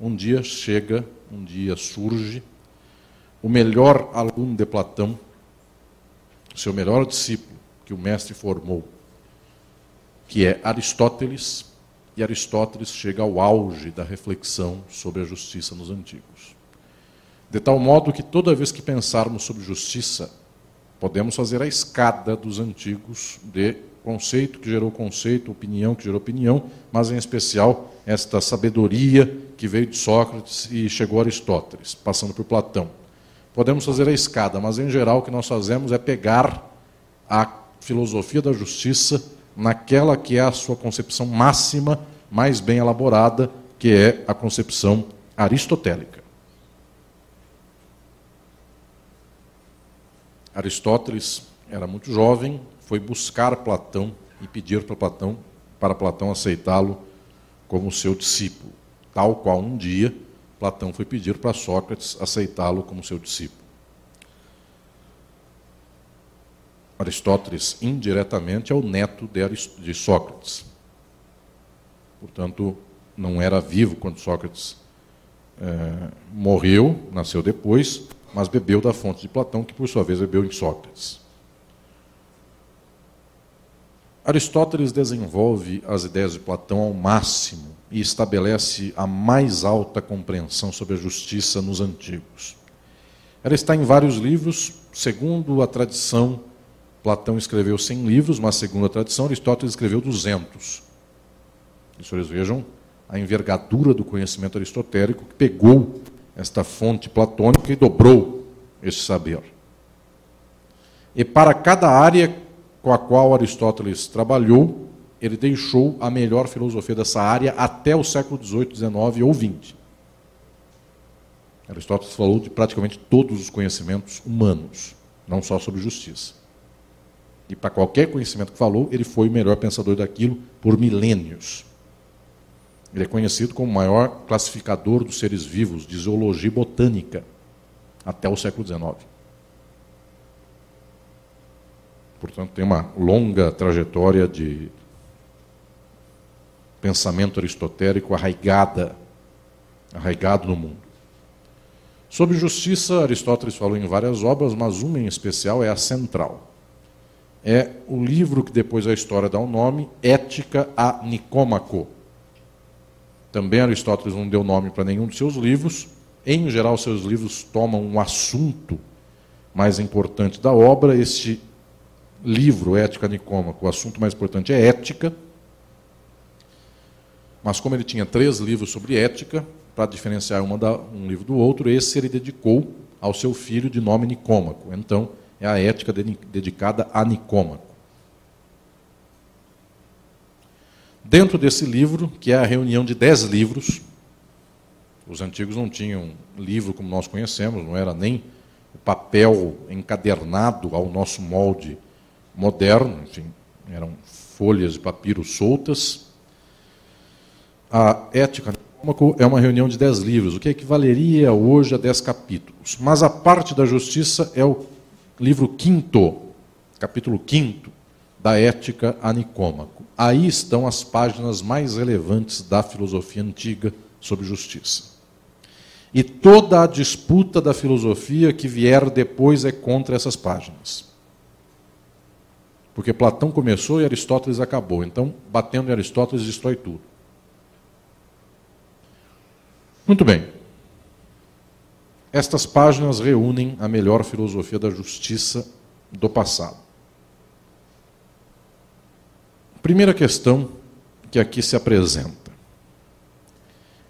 um dia chega, um dia surge, o melhor aluno de Platão, seu melhor discípulo, que o mestre formou, que é Aristóteles, e Aristóteles chega ao auge da reflexão sobre a justiça nos antigos. De tal modo que toda vez que pensarmos sobre justiça, podemos fazer a escada dos antigos de conceito que gerou conceito, opinião que gerou opinião, mas em especial esta sabedoria que veio de Sócrates e chegou a Aristóteles, passando por Platão. Podemos fazer a escada, mas em geral o que nós fazemos é pegar a filosofia da justiça naquela que é a sua concepção máxima, mais bem elaborada, que é a concepção aristotélica. Aristóteles era muito jovem, foi buscar Platão e pedir para Platão, para Platão aceitá-lo como seu discípulo, tal qual um dia Platão foi pedir para Sócrates aceitá-lo como seu discípulo. Aristóteles, indiretamente, é o neto de Sócrates. Portanto, não era vivo quando Sócrates é, morreu, nasceu depois, mas bebeu da fonte de Platão, que por sua vez bebeu em Sócrates. Aristóteles desenvolve as ideias de Platão ao máximo e estabelece a mais alta compreensão sobre a justiça nos antigos. Ela está em vários livros, segundo a tradição Platão escreveu 100 livros, mas segundo a tradição, Aristóteles escreveu 200. E vocês vejam a envergadura do conhecimento aristotélico que pegou esta fonte platônica e dobrou esse saber. E para cada área com a qual Aristóteles trabalhou, ele deixou a melhor filosofia dessa área até o século XVIII, XIX ou XX. Aristóteles falou de praticamente todos os conhecimentos humanos, não só sobre justiça. E para qualquer conhecimento que falou, ele foi o melhor pensador daquilo por milênios. Ele é conhecido como o maior classificador dos seres vivos de zoologia botânica até o século XIX. Portanto, tem uma longa trajetória de pensamento aristotélico arraigada, arraigado no mundo. Sobre justiça, Aristóteles falou em várias obras, mas uma em especial é a central é o livro que depois a história dá o nome, Ética a Nicômaco. Também Aristóteles não deu nome para nenhum dos seus livros. Em geral, seus livros tomam um assunto mais importante da obra. Este livro, Ética Nicômaco, o assunto mais importante é ética. Mas como ele tinha três livros sobre ética, para diferenciar da, um livro do outro, esse ele dedicou ao seu filho de nome Nicômaco. Então, é a ética dedicada a Nicômaco. Dentro desse livro, que é a reunião de dez livros, os antigos não tinham livro como nós conhecemos, não era nem o papel encadernado ao nosso molde moderno, enfim, eram folhas de papiro soltas. A Ética é uma reunião de dez livros, o que equivaleria hoje a dez capítulos. Mas a parte da justiça é o livro quinto, capítulo quinto da Ética a Nicômaco. Aí estão as páginas mais relevantes da filosofia antiga sobre justiça. E toda a disputa da filosofia que vier depois é contra essas páginas. Porque Platão começou e Aristóteles acabou. Então, batendo em Aristóteles, destrói tudo. Muito bem. Estas páginas reúnem a melhor filosofia da justiça do passado. Primeira questão que aqui se apresenta.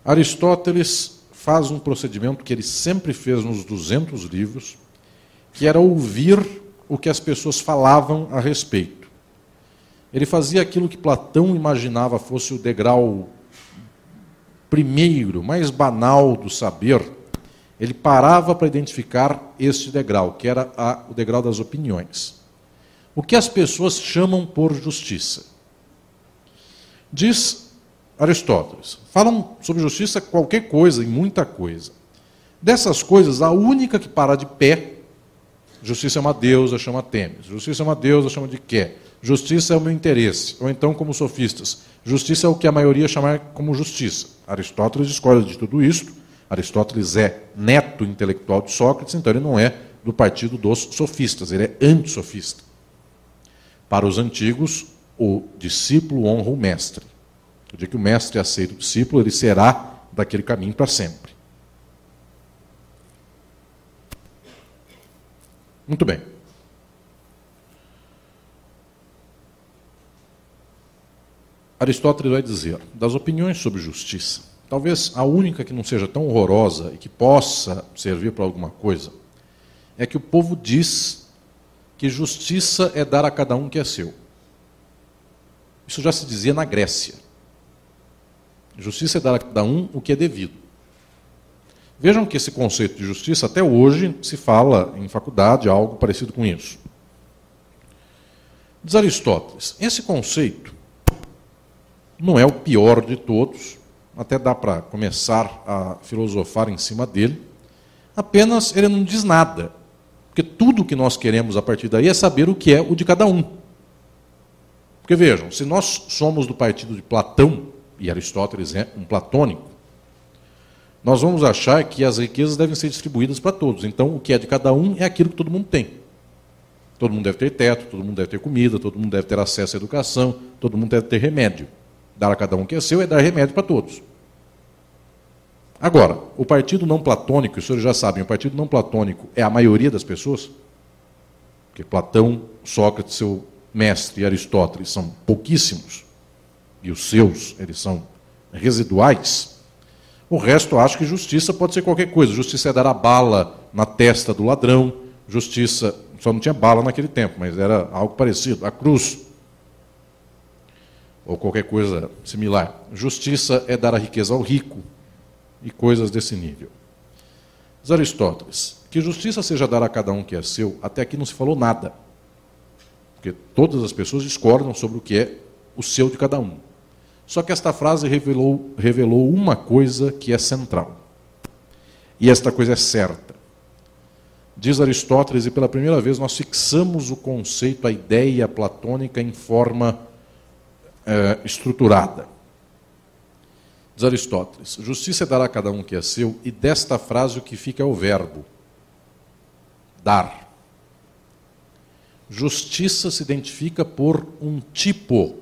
Aristóteles faz um procedimento que ele sempre fez nos 200 livros, que era ouvir o que as pessoas falavam a respeito. Ele fazia aquilo que Platão imaginava fosse o degrau primeiro, mais banal do saber, ele parava para identificar este degrau, que era a, o degrau das opiniões. O que as pessoas chamam por justiça? Diz Aristóteles: falam sobre justiça qualquer coisa e muita coisa. Dessas coisas, a única que para de pé, justiça é uma deusa, chama Temis. Justiça é uma deusa, chama de Qué. justiça é o meu interesse. Ou então, como sofistas, justiça é o que a maioria chamar como justiça. Aristóteles discorda de tudo isso. Aristóteles é neto intelectual de Sócrates, então ele não é do partido dos sofistas, ele é antissofista. Para os antigos, o discípulo honra o mestre. O dia que o mestre aceita o discípulo, ele será daquele caminho para sempre. Muito bem. Aristóteles vai dizer: das opiniões sobre justiça, talvez a única que não seja tão horrorosa e que possa servir para alguma coisa, é que o povo diz que justiça é dar a cada um que é seu. Isso já se dizia na Grécia. Justiça é dar a cada um o que é devido. Vejam que esse conceito de justiça, até hoje, se fala em faculdade, algo parecido com isso. Diz Aristóteles: esse conceito não é o pior de todos, até dá para começar a filosofar em cima dele, apenas ele não diz nada. Porque tudo que nós queremos a partir daí é saber o que é o de cada um. Porque vejam, se nós somos do partido de Platão, e Aristóteles é um platônico, nós vamos achar que as riquezas devem ser distribuídas para todos. Então, o que é de cada um é aquilo que todo mundo tem. Todo mundo deve ter teto, todo mundo deve ter comida, todo mundo deve ter acesso à educação, todo mundo deve ter remédio. Dar a cada um que é seu é dar remédio para todos. Agora, o partido não platônico, os senhores já sabem, o partido não platônico é a maioria das pessoas, porque Platão, Sócrates, seu mestre Aristóteles são pouquíssimos e os seus, eles são residuais, o resto acha que justiça pode ser qualquer coisa. Justiça é dar a bala na testa do ladrão, justiça, só não tinha bala naquele tempo, mas era algo parecido, a cruz, ou qualquer coisa similar. Justiça é dar a riqueza ao rico e coisas desse nível. Diz Aristóteles, que justiça seja dar a cada um que é seu, até aqui não se falou nada. Porque todas as pessoas discordam sobre o que é o seu de cada um. Só que esta frase revelou, revelou uma coisa que é central. E esta coisa é certa. Diz Aristóteles, e pela primeira vez nós fixamos o conceito, a ideia platônica em forma é, estruturada. Diz Aristóteles: Justiça é dar a cada um que é seu, e desta frase o que fica é o verbo dar. Justiça se identifica por um tipo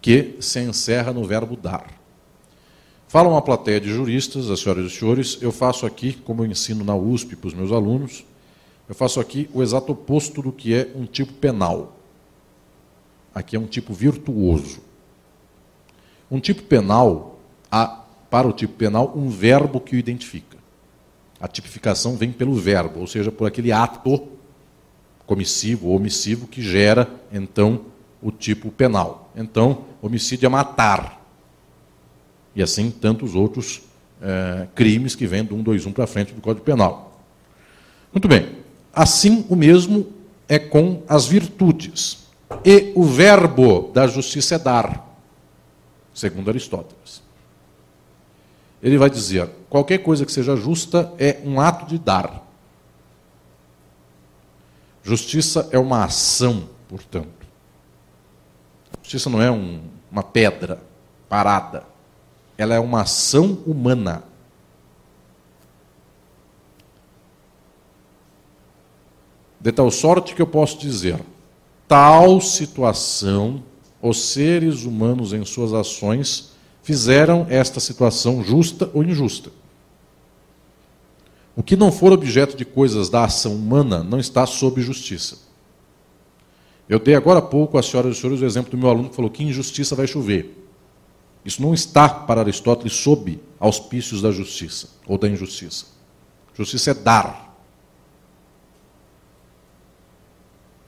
que se encerra no verbo dar. Fala uma plateia de juristas, as senhoras e os senhores, eu faço aqui, como eu ensino na USP para os meus alunos, eu faço aqui o exato oposto do que é um tipo penal. Aqui é um tipo virtuoso. Um tipo penal, há para o tipo penal um verbo que o identifica. A tipificação vem pelo verbo, ou seja, por aquele ato comissivo ou omissivo que gera, então, o tipo penal. Então, homicídio é matar. E assim tantos outros é, crimes que vêm do 121 para frente do Código Penal. Muito bem. Assim, o mesmo é com as virtudes. E o verbo da justiça é dar, segundo Aristóteles. Ele vai dizer: qualquer coisa que seja justa é um ato de dar. Justiça é uma ação, portanto. Justiça não é um, uma pedra parada. Ela é uma ação humana. De tal sorte que eu posso dizer: tal situação, os seres humanos em suas ações fizeram esta situação justa ou injusta. O que não for objeto de coisas da ação humana não está sob justiça. Eu dei agora há pouco às senhoras e senhores o exemplo do meu aluno que falou que injustiça vai chover. Isso não está para Aristóteles sob auspícios da justiça ou da injustiça. Justiça é dar.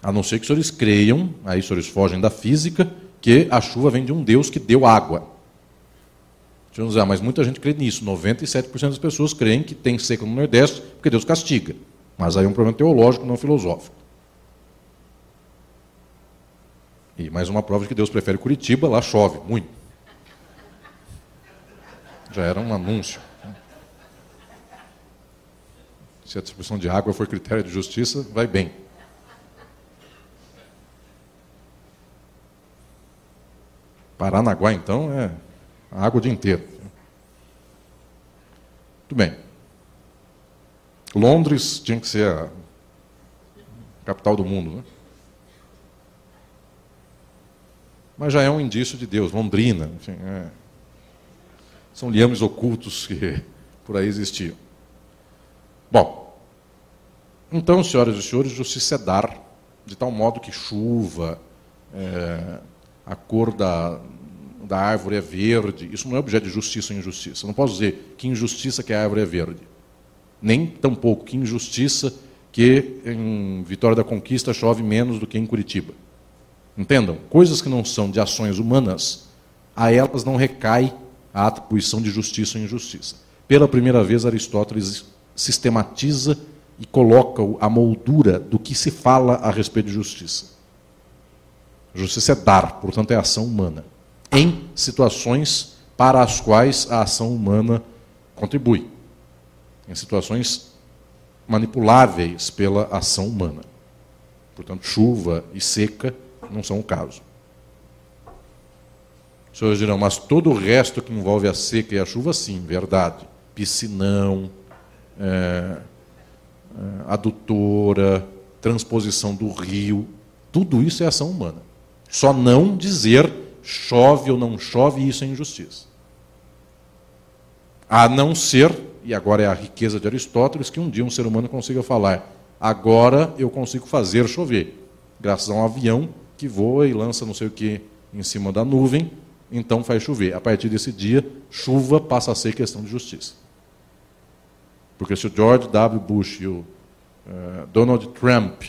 A não ser que os senhores creiam, aí os senhores fogem da física, que a chuva vem de um Deus que deu água. Deixa dizer, mas muita gente crê nisso. 97% das pessoas creem que tem seca no Nordeste porque Deus castiga. Mas aí é um problema teológico, não filosófico. E mais uma prova de que Deus prefere Curitiba, lá chove muito. Já era um anúncio. Se a distribuição de água for critério de justiça, vai bem. Paranaguá, então, é água o dia inteiro. Muito bem. Londres tinha que ser a capital do mundo, né? Mas já é um indício de Deus. Londrina, enfim, é. são liames ocultos que por aí existiam. Bom, então, senhoras e senhores, justiça é dar, de tal modo que chuva, é, a cor da, da árvore é verde. Isso não é objeto de justiça ou injustiça. não posso dizer que injustiça que a árvore é verde. Nem tampouco que injustiça que em Vitória da Conquista chove menos do que em Curitiba. Entendam? Coisas que não são de ações humanas, a elas não recai a atribuição de justiça ou injustiça. Pela primeira vez, Aristóteles sistematiza e coloca a moldura do que se fala a respeito de justiça. Justiça é dar, portanto, é ação humana. Em situações para as quais a ação humana contribui. Em situações manipuláveis pela ação humana. Portanto, chuva e seca não são o caso. Os senhores dirão, mas todo o resto que envolve a seca e a chuva, sim, verdade. Piscinão, é, é, adutora, transposição do rio, tudo isso é ação humana. Só não dizer chove ou não chove, isso é injustiça. A não ser, e agora é a riqueza de Aristóteles, que um dia um ser humano consiga falar: agora eu consigo fazer chover, graças a um avião que voa e lança não sei o que em cima da nuvem, então faz chover. A partir desse dia, chuva passa a ser questão de justiça. Porque se o George W. Bush e o uh, Donald Trump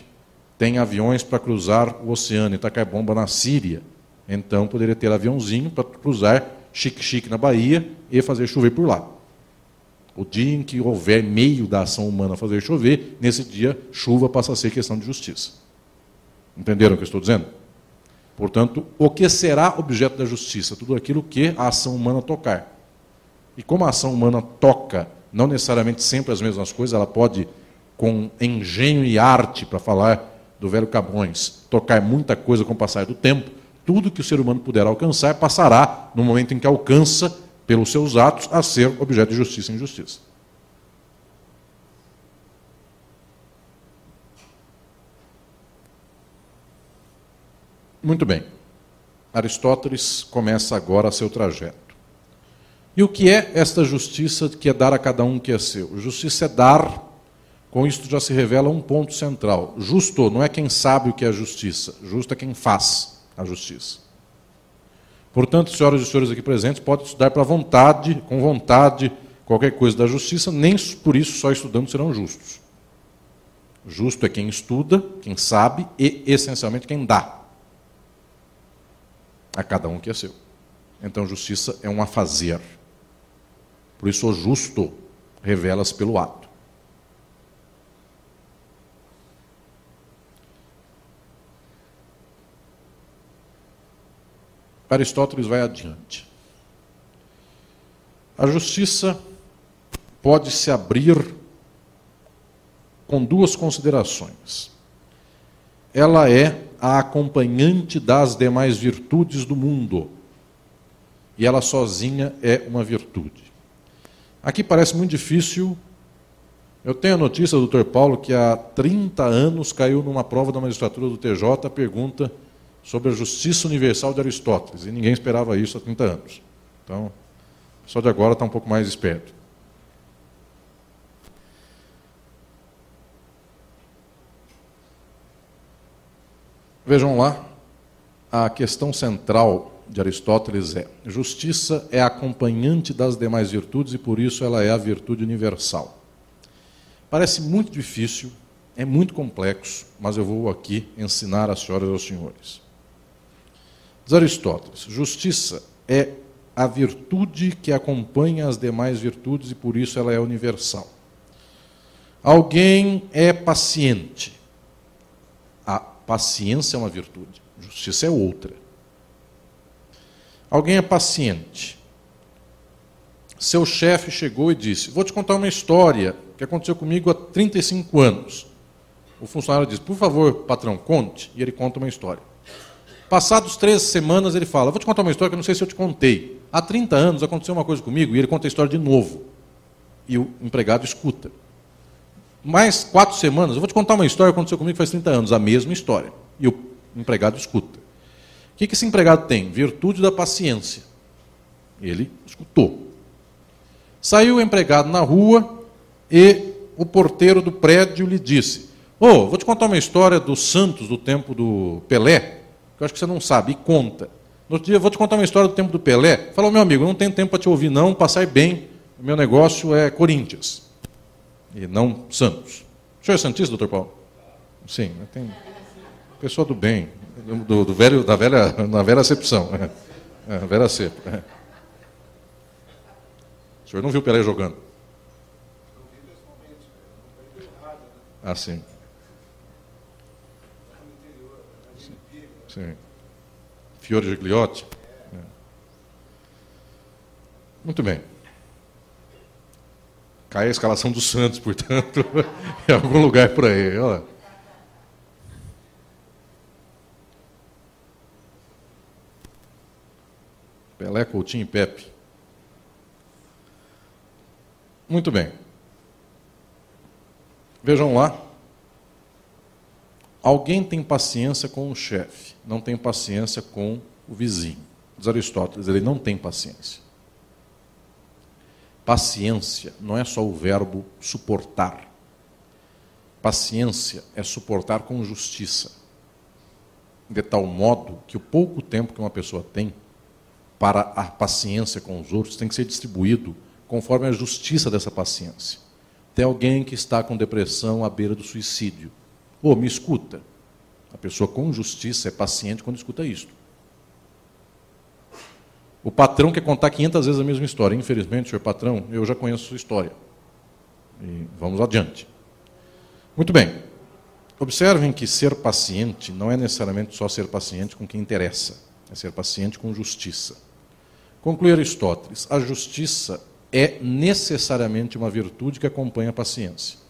tem aviões para cruzar o oceano e tacar bomba na Síria. Então poderia ter aviãozinho para cruzar chique-chique na Bahia e fazer chover por lá. O dia em que houver meio da ação humana fazer chover, nesse dia chuva passa a ser questão de justiça. Entenderam o que eu estou dizendo? Portanto, o que será objeto da justiça? Tudo aquilo que a ação humana tocar. E como a ação humana toca, não necessariamente sempre as mesmas coisas, ela pode, com engenho e arte, para falar do velho Camões, tocar muita coisa com o passar do tempo, tudo que o ser humano puder alcançar passará, no momento em que alcança, pelos seus atos, a ser objeto de justiça e injustiça. Muito bem. Aristóteles começa agora seu trajeto. E o que é esta justiça que é dar a cada um que é seu? Justiça é dar com isso já se revela um ponto central. Justo não é quem sabe o que é justiça, justo é quem faz a justiça. Portanto, senhoras e senhores aqui presentes, pode estudar para vontade, com vontade, qualquer coisa da justiça, nem por isso só estudando serão justos. Justo é quem estuda, quem sabe e, essencialmente, quem dá. A cada um que é seu. Então, justiça é um a fazer. Por isso, o justo revela-se pelo ato. Aristóteles vai adiante. A justiça pode se abrir com duas considerações. Ela é a acompanhante das demais virtudes do mundo. E ela sozinha é uma virtude. Aqui parece muito difícil. Eu tenho a notícia do Dr. Paulo que há 30 anos caiu numa prova da magistratura do TJ a pergunta sobre a justiça universal de Aristóteles, e ninguém esperava isso há 30 anos. Então, só de agora está um pouco mais esperto. Vejam lá, a questão central de Aristóteles é: justiça é acompanhante das demais virtudes e por isso ela é a virtude universal. Parece muito difícil, é muito complexo, mas eu vou aqui ensinar às senhoras e aos senhores. Diz Aristóteles: justiça é a virtude que acompanha as demais virtudes e por isso ela é universal. Alguém é paciente. A paciência é uma virtude, justiça é outra. Alguém é paciente. Seu chefe chegou e disse: Vou te contar uma história que aconteceu comigo há 35 anos. O funcionário diz: Por favor, patrão, conte. E ele conta uma história. Passados três semanas, ele fala: Vou te contar uma história que eu não sei se eu te contei. Há 30 anos aconteceu uma coisa comigo e ele conta a história de novo. E o empregado escuta. Mais quatro semanas, eu vou te contar uma história que aconteceu comigo faz 30 anos, a mesma história. E o empregado escuta. O que esse empregado tem? Virtude da paciência. Ele escutou. Saiu o empregado na rua e o porteiro do prédio lhe disse: Ô, oh, vou te contar uma história dos Santos do tempo do Pelé, que eu acho que você não sabe, e conta. No outro dia, vou te contar uma história do tempo do Pelé. Falou, meu amigo, não tenho tempo para te ouvir, não, passar bem. O meu negócio é Corinthians e não Santos. O senhor é Santista, doutor Paulo? Sim, tem pessoa do bem, do, do velho, da velha, na velha acepção. É, velha cepa. É. O senhor não viu o Pelé jogando? Ah, sim. Sim. Fiore Gigliotti. É. Muito bem. Cai a escalação do Santos, portanto, em algum lugar por aí. Olha. Pelé, Coutinho e Pepe. Muito bem. Vejam lá. Alguém tem paciência com o chefe, não tem paciência com o vizinho. Diz Aristóteles, ele não tem paciência. Paciência não é só o verbo suportar. Paciência é suportar com justiça. De tal modo que o pouco tempo que uma pessoa tem para a paciência com os outros tem que ser distribuído conforme a justiça dessa paciência. Tem alguém que está com depressão à beira do suicídio Pô, me escuta. A pessoa com justiça é paciente quando escuta isto. O patrão quer contar 500 vezes a mesma história. Infelizmente, senhor patrão, eu já conheço a sua história. E vamos adiante. Muito bem. Observem que ser paciente não é necessariamente só ser paciente com quem interessa, é ser paciente com justiça. Conclui Aristóteles: a justiça é necessariamente uma virtude que acompanha a paciência.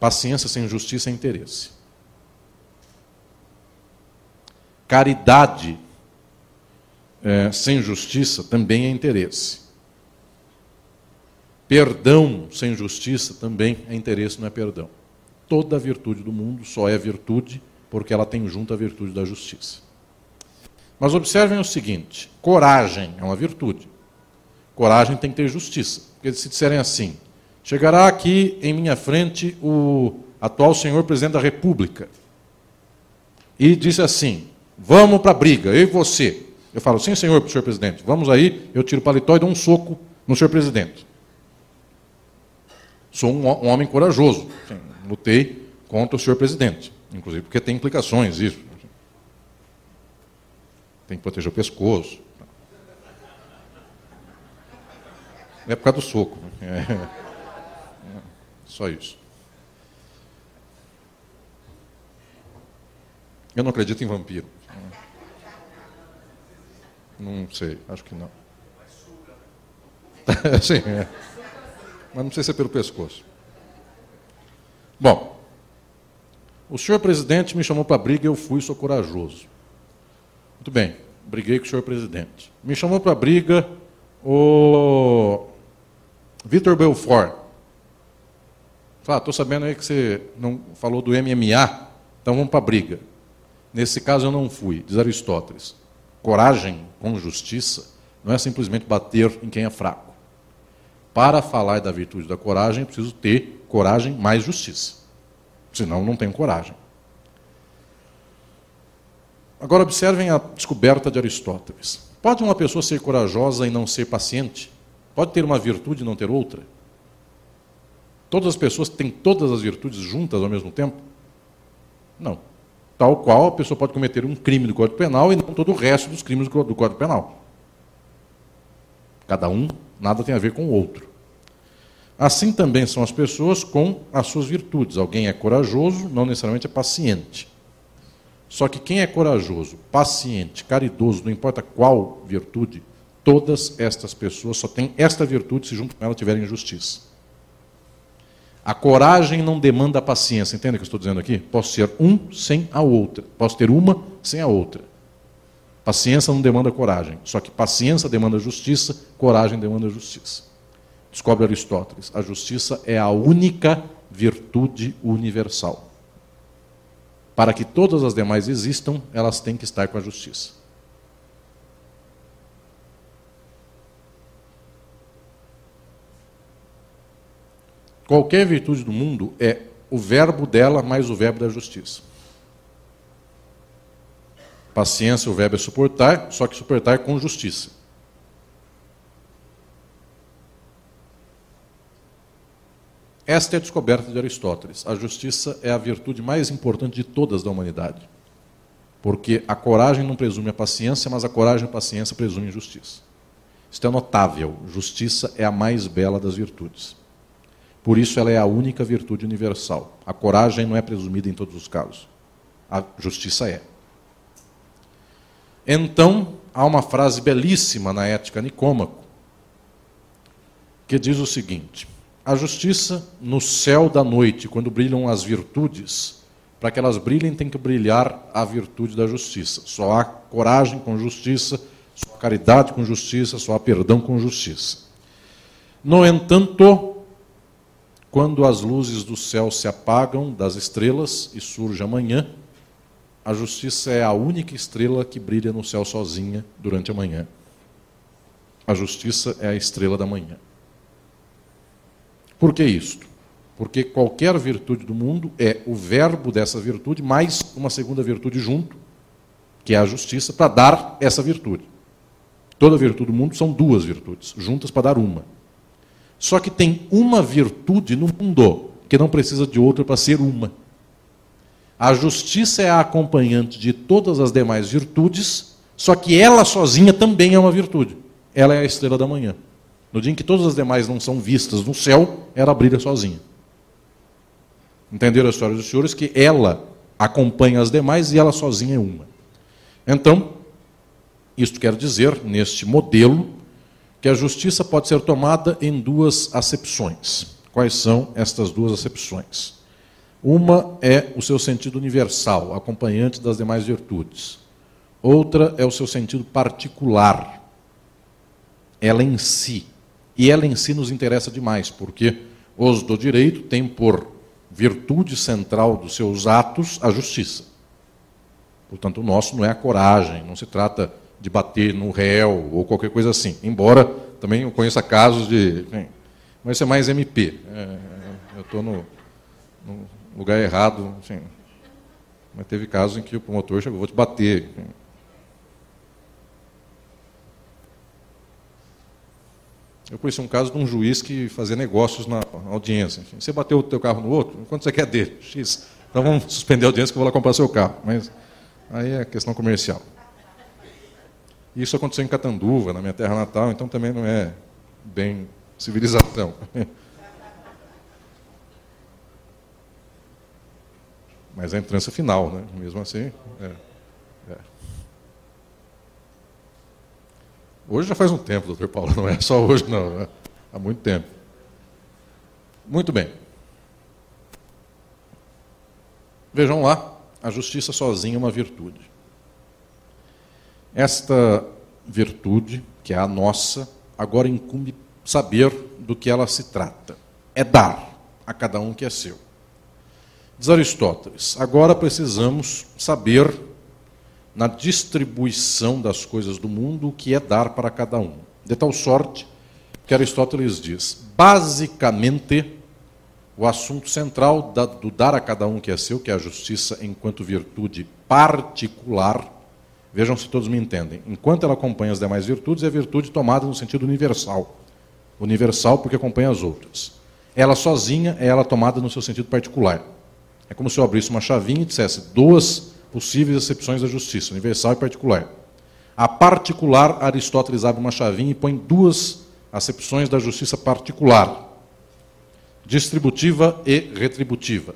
Paciência sem justiça é interesse. Caridade é, sem justiça também é interesse. Perdão sem justiça também é interesse, não é perdão. Toda virtude do mundo só é virtude porque ela tem junto a virtude da justiça. Mas observem o seguinte: coragem é uma virtude. Coragem tem que ter justiça. Porque se disserem assim, Chegará aqui em minha frente o atual senhor presidente da República e disse assim: Vamos para a briga, eu e você. Eu falo, sim, senhor, senhor presidente, vamos aí, eu tiro o paletó e dou um soco no senhor presidente. Sou um, um homem corajoso, sim, lutei contra o senhor presidente, inclusive porque tem implicações isso. Tem que proteger o pescoço. É por causa do soco. É. Só isso. Eu não acredito em vampiro. Não sei, acho que não. Sim, é. Mas não sei se é pelo pescoço. Bom, o senhor presidente me chamou para briga e eu fui, sou corajoso. Muito bem, briguei com o senhor presidente. Me chamou para briga o Vitor Belfort. Fala, estou sabendo aí que você não falou do MMA, então vamos para a briga. Nesse caso eu não fui, diz Aristóteles. Coragem com justiça não é simplesmente bater em quem é fraco. Para falar da virtude da coragem, preciso ter coragem mais justiça. Senão, não tenho coragem. Agora, observem a descoberta de Aristóteles. Pode uma pessoa ser corajosa e não ser paciente? Pode ter uma virtude e não ter outra? Todas as pessoas têm todas as virtudes juntas ao mesmo tempo? Não. Tal qual a pessoa pode cometer um crime do Código Penal e não todo o resto dos crimes do Código Penal. Cada um, nada tem a ver com o outro. Assim também são as pessoas com as suas virtudes. Alguém é corajoso, não necessariamente é paciente. Só que quem é corajoso, paciente, caridoso, não importa qual virtude, todas estas pessoas só têm esta virtude se junto com ela tiverem justiça. A coragem não demanda paciência. Entende o que eu estou dizendo aqui? Posso ser um sem a outra. Posso ter uma sem a outra. Paciência não demanda coragem, só que paciência demanda justiça, coragem demanda justiça. Descobre Aristóteles, a justiça é a única virtude universal. Para que todas as demais existam, elas têm que estar com a justiça. Qualquer virtude do mundo é o verbo dela mais o verbo da justiça. Paciência, o verbo é suportar, só que suportar com justiça. Esta é a descoberta de Aristóteles. A justiça é a virtude mais importante de todas da humanidade. Porque a coragem não presume a paciência, mas a coragem e a paciência presumem justiça. Isto é notável. Justiça é a mais bela das virtudes. Por isso ela é a única virtude universal. A coragem não é presumida em todos os casos. A justiça é. Então, há uma frase belíssima na Ética Nicômaco que diz o seguinte: A justiça no céu da noite, quando brilham as virtudes, para que elas brilhem tem que brilhar a virtude da justiça. Só há coragem com justiça, só há caridade com justiça, só há perdão com justiça. No entanto, quando as luzes do céu se apagam das estrelas e surge a manhã, a justiça é a única estrela que brilha no céu sozinha durante a manhã. A justiça é a estrela da manhã. Por que isto? Porque qualquer virtude do mundo é o verbo dessa virtude mais uma segunda virtude junto, que é a justiça, para dar essa virtude. Toda virtude do mundo são duas virtudes, juntas para dar uma. Só que tem uma virtude no mundo que não precisa de outra para ser uma. A justiça é a acompanhante de todas as demais virtudes, só que ela sozinha também é uma virtude. Ela é a estrela da manhã. No dia em que todas as demais não são vistas no céu, ela brilha sozinha. Entenderam a história dos senhores? Que ela acompanha as demais e ela sozinha é uma. Então, isto quer dizer, neste modelo, que a justiça pode ser tomada em duas acepções. Quais são estas duas acepções? Uma é o seu sentido universal, acompanhante das demais virtudes. Outra é o seu sentido particular, ela em si. E ela em si nos interessa demais, porque os do direito têm por virtude central dos seus atos a justiça. Portanto, o nosso não é a coragem, não se trata de bater no réu ou qualquer coisa assim. Embora também eu conheça casos de. Mas isso é mais MP. É, eu estou no, no lugar errado. Mas teve casos em que o promotor chegou, vou te bater. Eu conheci um caso de um juiz que fazia negócios na audiência. Enfim, você bateu o teu carro no outro, quanto você quer dele? X. Então vamos suspender a audiência que eu vou lá comprar seu carro. Mas aí é questão comercial. Isso aconteceu em Catanduva, na minha terra natal, então também não é bem civilização. Mas é a entrância final, né? mesmo assim. É, é. Hoje já faz um tempo, doutor Paulo, não é só hoje, não. É há muito tempo. Muito bem. Vejam lá, a justiça sozinha é uma virtude. Esta virtude, que é a nossa, agora incumbe saber do que ela se trata. É dar a cada um que é seu. Diz Aristóteles: agora precisamos saber, na distribuição das coisas do mundo, o que é dar para cada um. De tal sorte que Aristóteles diz: basicamente, o assunto central do dar a cada um que é seu, que é a justiça enquanto virtude particular, vejam se todos me entendem, enquanto ela acompanha as demais virtudes, é virtude tomada no sentido universal. Universal porque acompanha as outras. Ela sozinha é ela tomada no seu sentido particular. É como se eu abrisse uma chavinha e dissesse duas possíveis acepções da justiça, universal e particular. A particular, Aristóteles abre uma chavinha e põe duas acepções da justiça particular: distributiva e retributiva.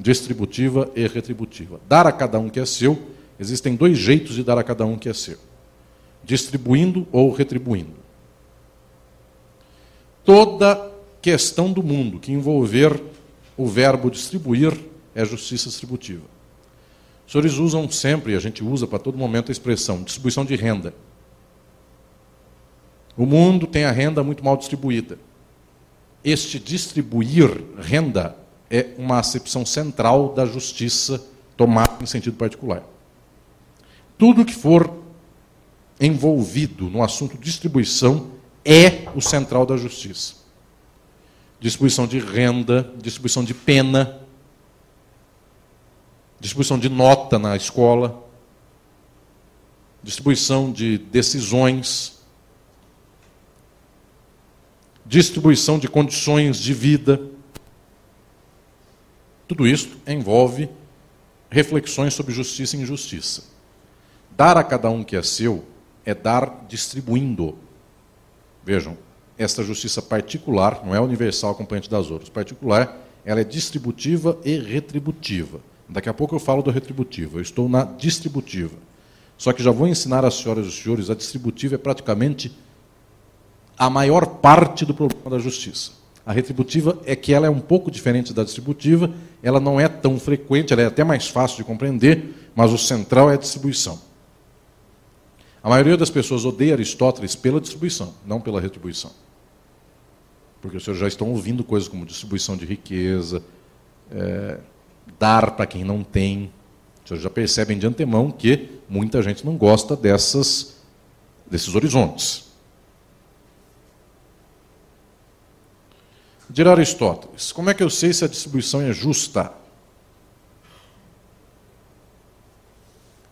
Distributiva e retributiva. Dar a cada um que é seu, existem dois jeitos de dar a cada um que é seu: distribuindo ou retribuindo. Toda questão do mundo que envolver o verbo distribuir é justiça distributiva. Os senhores usam sempre, a gente usa para todo momento a expressão distribuição de renda. O mundo tem a renda muito mal distribuída. Este distribuir renda é uma acepção central da justiça tomada em sentido particular. Tudo que for envolvido no assunto distribuição é o central da justiça. Distribuição de renda, distribuição de pena, distribuição de nota na escola, distribuição de decisões, distribuição de condições de vida. Tudo isso envolve reflexões sobre justiça e injustiça. Dar a cada um que é seu é dar distribuindo. Vejam, esta justiça particular não é universal acompanhante das outras. Particular, ela é distributiva e retributiva. Daqui a pouco eu falo do retributivo, eu estou na distributiva. Só que já vou ensinar às senhoras e aos senhores, a distributiva é praticamente a maior parte do problema da justiça. A retributiva é que ela é um pouco diferente da distributiva, ela não é tão frequente, ela é até mais fácil de compreender, mas o central é a distribuição. A maioria das pessoas odeia Aristóteles pela distribuição, não pela retribuição. Porque os senhores já estão ouvindo coisas como distribuição de riqueza, é, dar para quem não tem. Vocês já percebem de antemão que muita gente não gosta dessas, desses horizontes. De Aristóteles, como é que eu sei se a distribuição é justa?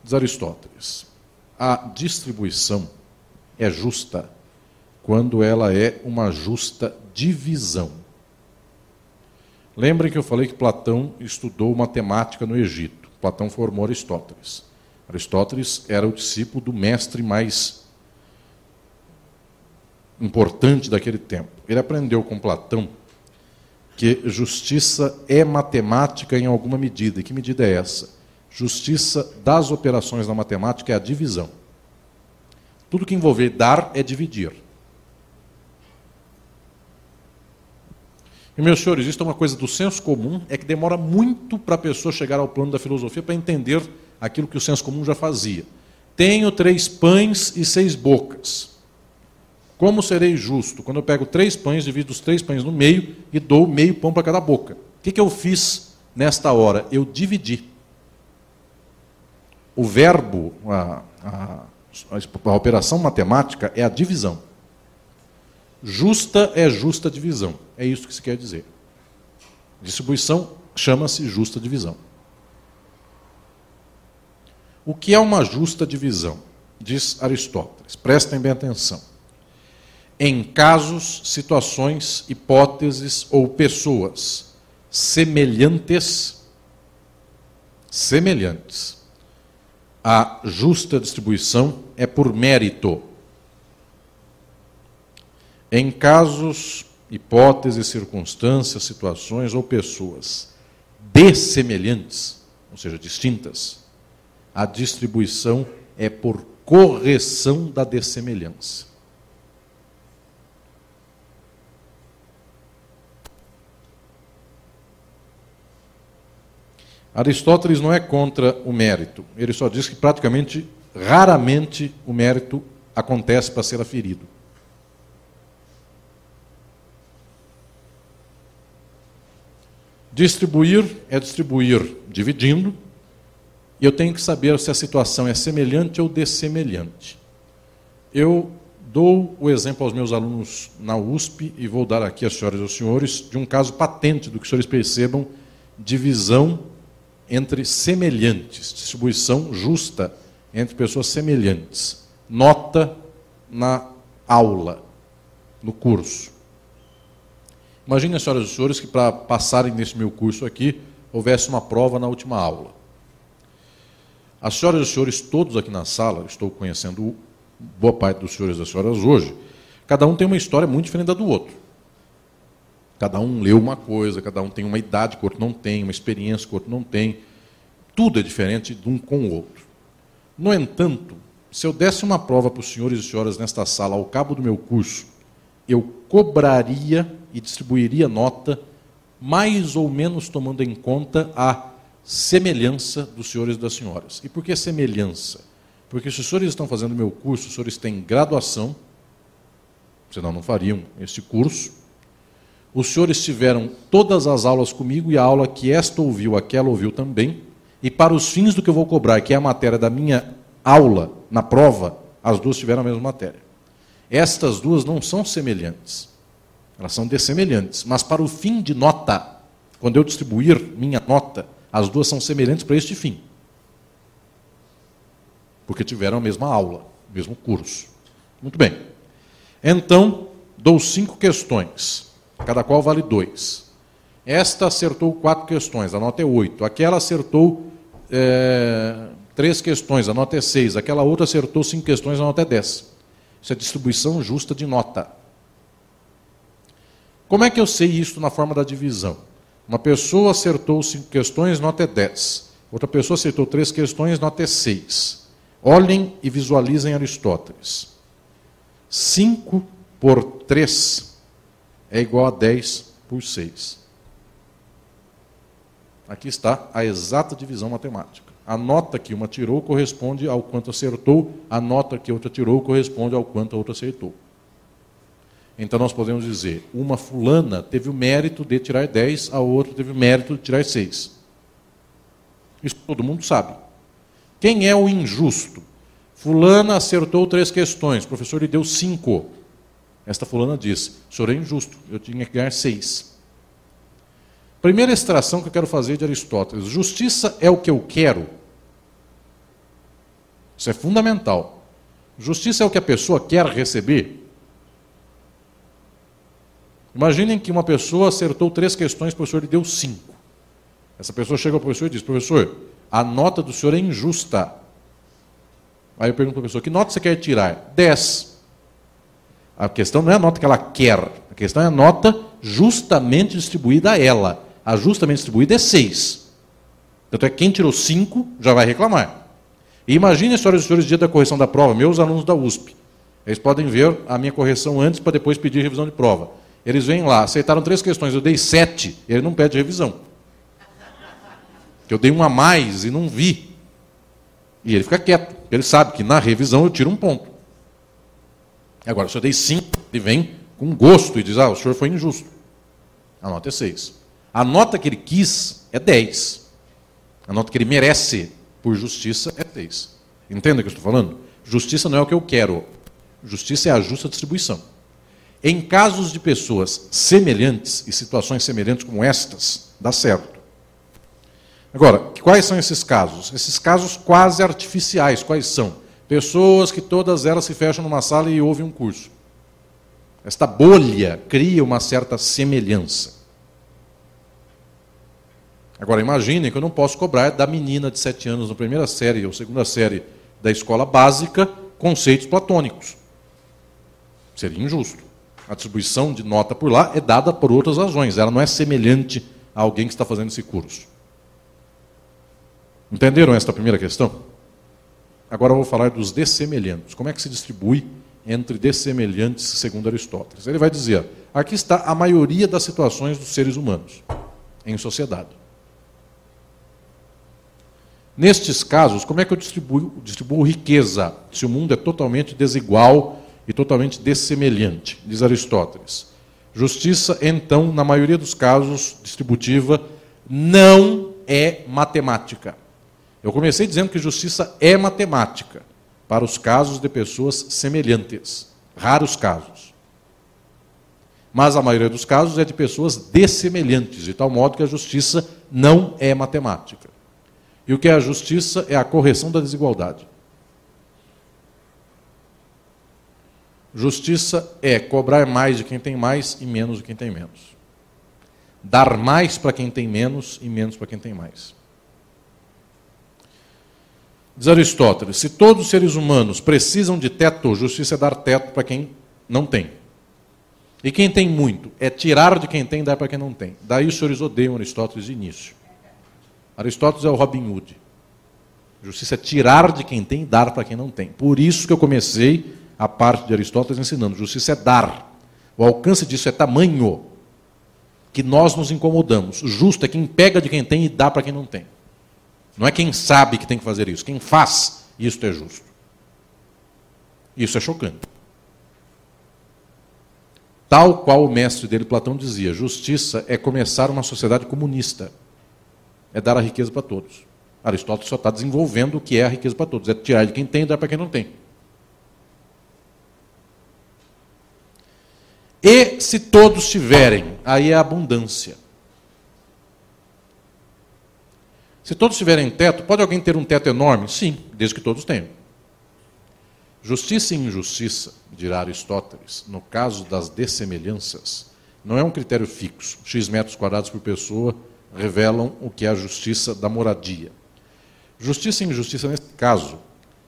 Diz Aristóteles, a distribuição é justa quando ela é uma justa divisão. Lembrem que eu falei que Platão estudou matemática no Egito. Platão formou Aristóteles. Aristóteles era o discípulo do mestre mais importante daquele tempo. Ele aprendeu com Platão que justiça é matemática em alguma medida. E que medida é essa? Justiça das operações da matemática é a divisão. Tudo que envolver dar é dividir. E, meus senhores, isso é uma coisa do senso comum, é que demora muito para a pessoa chegar ao plano da filosofia para entender aquilo que o senso comum já fazia. Tenho três pães e seis bocas. Como serei justo? Quando eu pego três pães, divido os três pães no meio e dou meio pão para cada boca. O que, que eu fiz nesta hora? Eu dividi. O verbo, a, a, a operação matemática é a divisão. Justa é justa divisão. É isso que se quer dizer. Distribuição chama-se justa divisão. O que é uma justa divisão? Diz Aristóteles. Prestem bem atenção. Em casos, situações, hipóteses ou pessoas semelhantes, semelhantes, a justa distribuição é por mérito em casos, hipóteses, circunstâncias, situações ou pessoas dessemelhantes, ou seja, distintas, a distribuição é por correção da dessemelhança. Aristóteles não é contra o mérito, ele só diz que praticamente, raramente, o mérito acontece para ser aferido. Distribuir é distribuir dividindo, e eu tenho que saber se a situação é semelhante ou dessemelhante. Eu dou o exemplo aos meus alunos na USP e vou dar aqui às senhoras e aos senhores de um caso patente do que os senhores percebam divisão entre semelhantes, distribuição justa entre pessoas semelhantes. Nota na aula, no curso. Imagine, senhoras e senhores, que para passarem nesse meu curso aqui, houvesse uma prova na última aula. As senhoras e senhores, todos aqui na sala, estou conhecendo boa parte dos senhores e das senhoras hoje, cada um tem uma história muito diferente da do outro. Cada um leu uma coisa, cada um tem uma idade que o outro não tem, uma experiência que o outro não tem. Tudo é diferente de um com o outro. No entanto, se eu desse uma prova para os senhores e senhoras nesta sala ao cabo do meu curso, eu cobraria e distribuiria nota mais ou menos tomando em conta a semelhança dos senhores e das senhoras. E por que semelhança? Porque se os senhores estão fazendo meu curso, os senhores têm graduação, senão não fariam este curso. Os senhores tiveram todas as aulas comigo e a aula que esta ouviu, aquela ouviu também. E para os fins do que eu vou cobrar, que é a matéria da minha aula, na prova, as duas tiveram a mesma matéria. Estas duas não são semelhantes, elas são dessemelhantes. Mas para o fim de nota, quando eu distribuir minha nota, as duas são semelhantes para este fim. Porque tiveram a mesma aula, o mesmo curso. Muito bem. Então, dou cinco questões, cada qual vale dois. Esta acertou quatro questões, a nota é oito. Aquela acertou é, três questões, a nota é seis. Aquela outra acertou cinco questões, a nota é dez. Isso é distribuição justa de nota. Como é que eu sei isso na forma da divisão? Uma pessoa acertou cinco questões, nota é 10. Outra pessoa acertou três questões, nota é 6. Olhem e visualizem Aristóteles. 5 por 3 é igual a 10 por 6. Aqui está a exata divisão matemática. A nota que uma tirou corresponde ao quanto acertou, a nota que outra tirou corresponde ao quanto a outra acertou. Então nós podemos dizer, uma fulana teve o mérito de tirar 10, a outra teve o mérito de tirar 6. Isso todo mundo sabe. Quem é o injusto? Fulana acertou três questões, o professor lhe deu cinco. Esta fulana disse: o senhor é injusto, eu tinha que ganhar seis. Primeira extração que eu quero fazer de Aristóteles: justiça é o que eu quero. Isso é fundamental. Justiça é o que a pessoa quer receber. Imaginem que uma pessoa acertou três questões, o professor lhe deu cinco. Essa pessoa chega ao professor e diz: Professor, a nota do senhor é injusta. Aí eu pergunto ao professor: Que nota você quer tirar? Dez. A questão não é a nota que ela quer, a questão é a nota justamente distribuída a ela. A justamente distribuída é seis. Tanto é que quem tirou cinco já vai reclamar. E imagine, senhoras e senhores, dia da correção da prova, meus alunos da USP. Eles podem ver a minha correção antes para depois pedir revisão de prova. Eles vêm lá, aceitaram três questões, eu dei sete, ele não pede revisão. Eu dei uma a mais e não vi. E ele fica quieto, ele sabe que na revisão eu tiro um ponto. Agora, se eu dei cinco, ele vem com gosto e diz: Ah, o senhor foi injusto. A nota é seis. A nota que ele quis é dez. A nota que ele merece por justiça é seis. Entenda o que eu estou falando? Justiça não é o que eu quero. Justiça é a justa distribuição. Em casos de pessoas semelhantes e situações semelhantes como estas, dá certo. Agora, quais são esses casos? Esses casos quase artificiais, quais são? Pessoas que todas elas se fecham numa sala e ouvem um curso. Esta bolha cria uma certa semelhança. Agora, imaginem que eu não posso cobrar da menina de sete anos na primeira série ou segunda série da escola básica conceitos platônicos. Seria injusto a distribuição de nota por lá é dada por outras razões. Ela não é semelhante a alguém que está fazendo esse curso. Entenderam esta primeira questão? Agora eu vou falar dos dessemelhantes. Como é que se distribui entre dessemelhantes segundo Aristóteles? Ele vai dizer: aqui está a maioria das situações dos seres humanos em sociedade. Nestes casos, como é que eu distribuo, distribuo riqueza se o mundo é totalmente desigual e totalmente dessemelhante, diz Aristóteles. Justiça, então, na maioria dos casos, distributiva, não é matemática. Eu comecei dizendo que justiça é matemática para os casos de pessoas semelhantes, raros casos. Mas a maioria dos casos é de pessoas dessemelhantes, de tal modo que a justiça não é matemática. E o que é a justiça é a correção da desigualdade. Justiça é cobrar mais de quem tem mais e menos de quem tem menos. Dar mais para quem tem menos e menos para quem tem mais. Diz Aristóteles: se todos os seres humanos precisam de teto, justiça é dar teto para quem não tem. E quem tem muito é tirar de quem tem e dar para quem não tem. Daí os senhores odeiam Aristóteles de início. Aristóteles é o Robin Hood. Justiça é tirar de quem tem e dar para quem não tem. Por isso que eu comecei a parte de Aristóteles ensinando: justiça é dar. O alcance disso é tamanho que nós nos incomodamos. Justo é quem pega de quem tem e dá para quem não tem. Não é quem sabe que tem que fazer isso, quem faz isso é justo. Isso é chocante. Tal qual o mestre dele, Platão, dizia: justiça é começar uma sociedade comunista, é dar a riqueza para todos. Aristóteles só está desenvolvendo o que é a riqueza para todos, é tirar de quem tem e dar para quem não tem. E se todos tiverem, aí é abundância. Se todos tiverem teto, pode alguém ter um teto enorme? Sim, desde que todos tenham. Justiça e injustiça, dirá Aristóteles, no caso das dessemelhanças, não é um critério fixo. X metros quadrados por pessoa revelam o que é a justiça da moradia. Justiça e injustiça, nesse caso,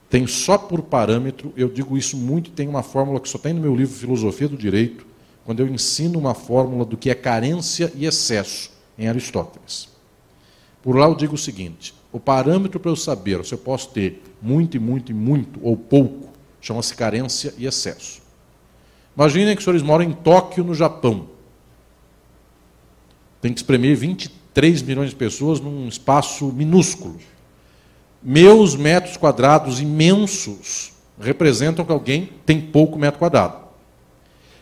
tem só por parâmetro, eu digo isso muito, tem uma fórmula que só tem no meu livro Filosofia do Direito, quando eu ensino uma fórmula do que é carência e excesso em Aristóteles. Por lá eu digo o seguinte: o parâmetro para eu saber se eu posso ter muito e muito e muito ou pouco chama-se carência e excesso. Imaginem que os senhores moram em Tóquio, no Japão. Tem que espremer 23 milhões de pessoas num espaço minúsculo. Meus metros quadrados imensos representam que alguém tem pouco metro quadrado.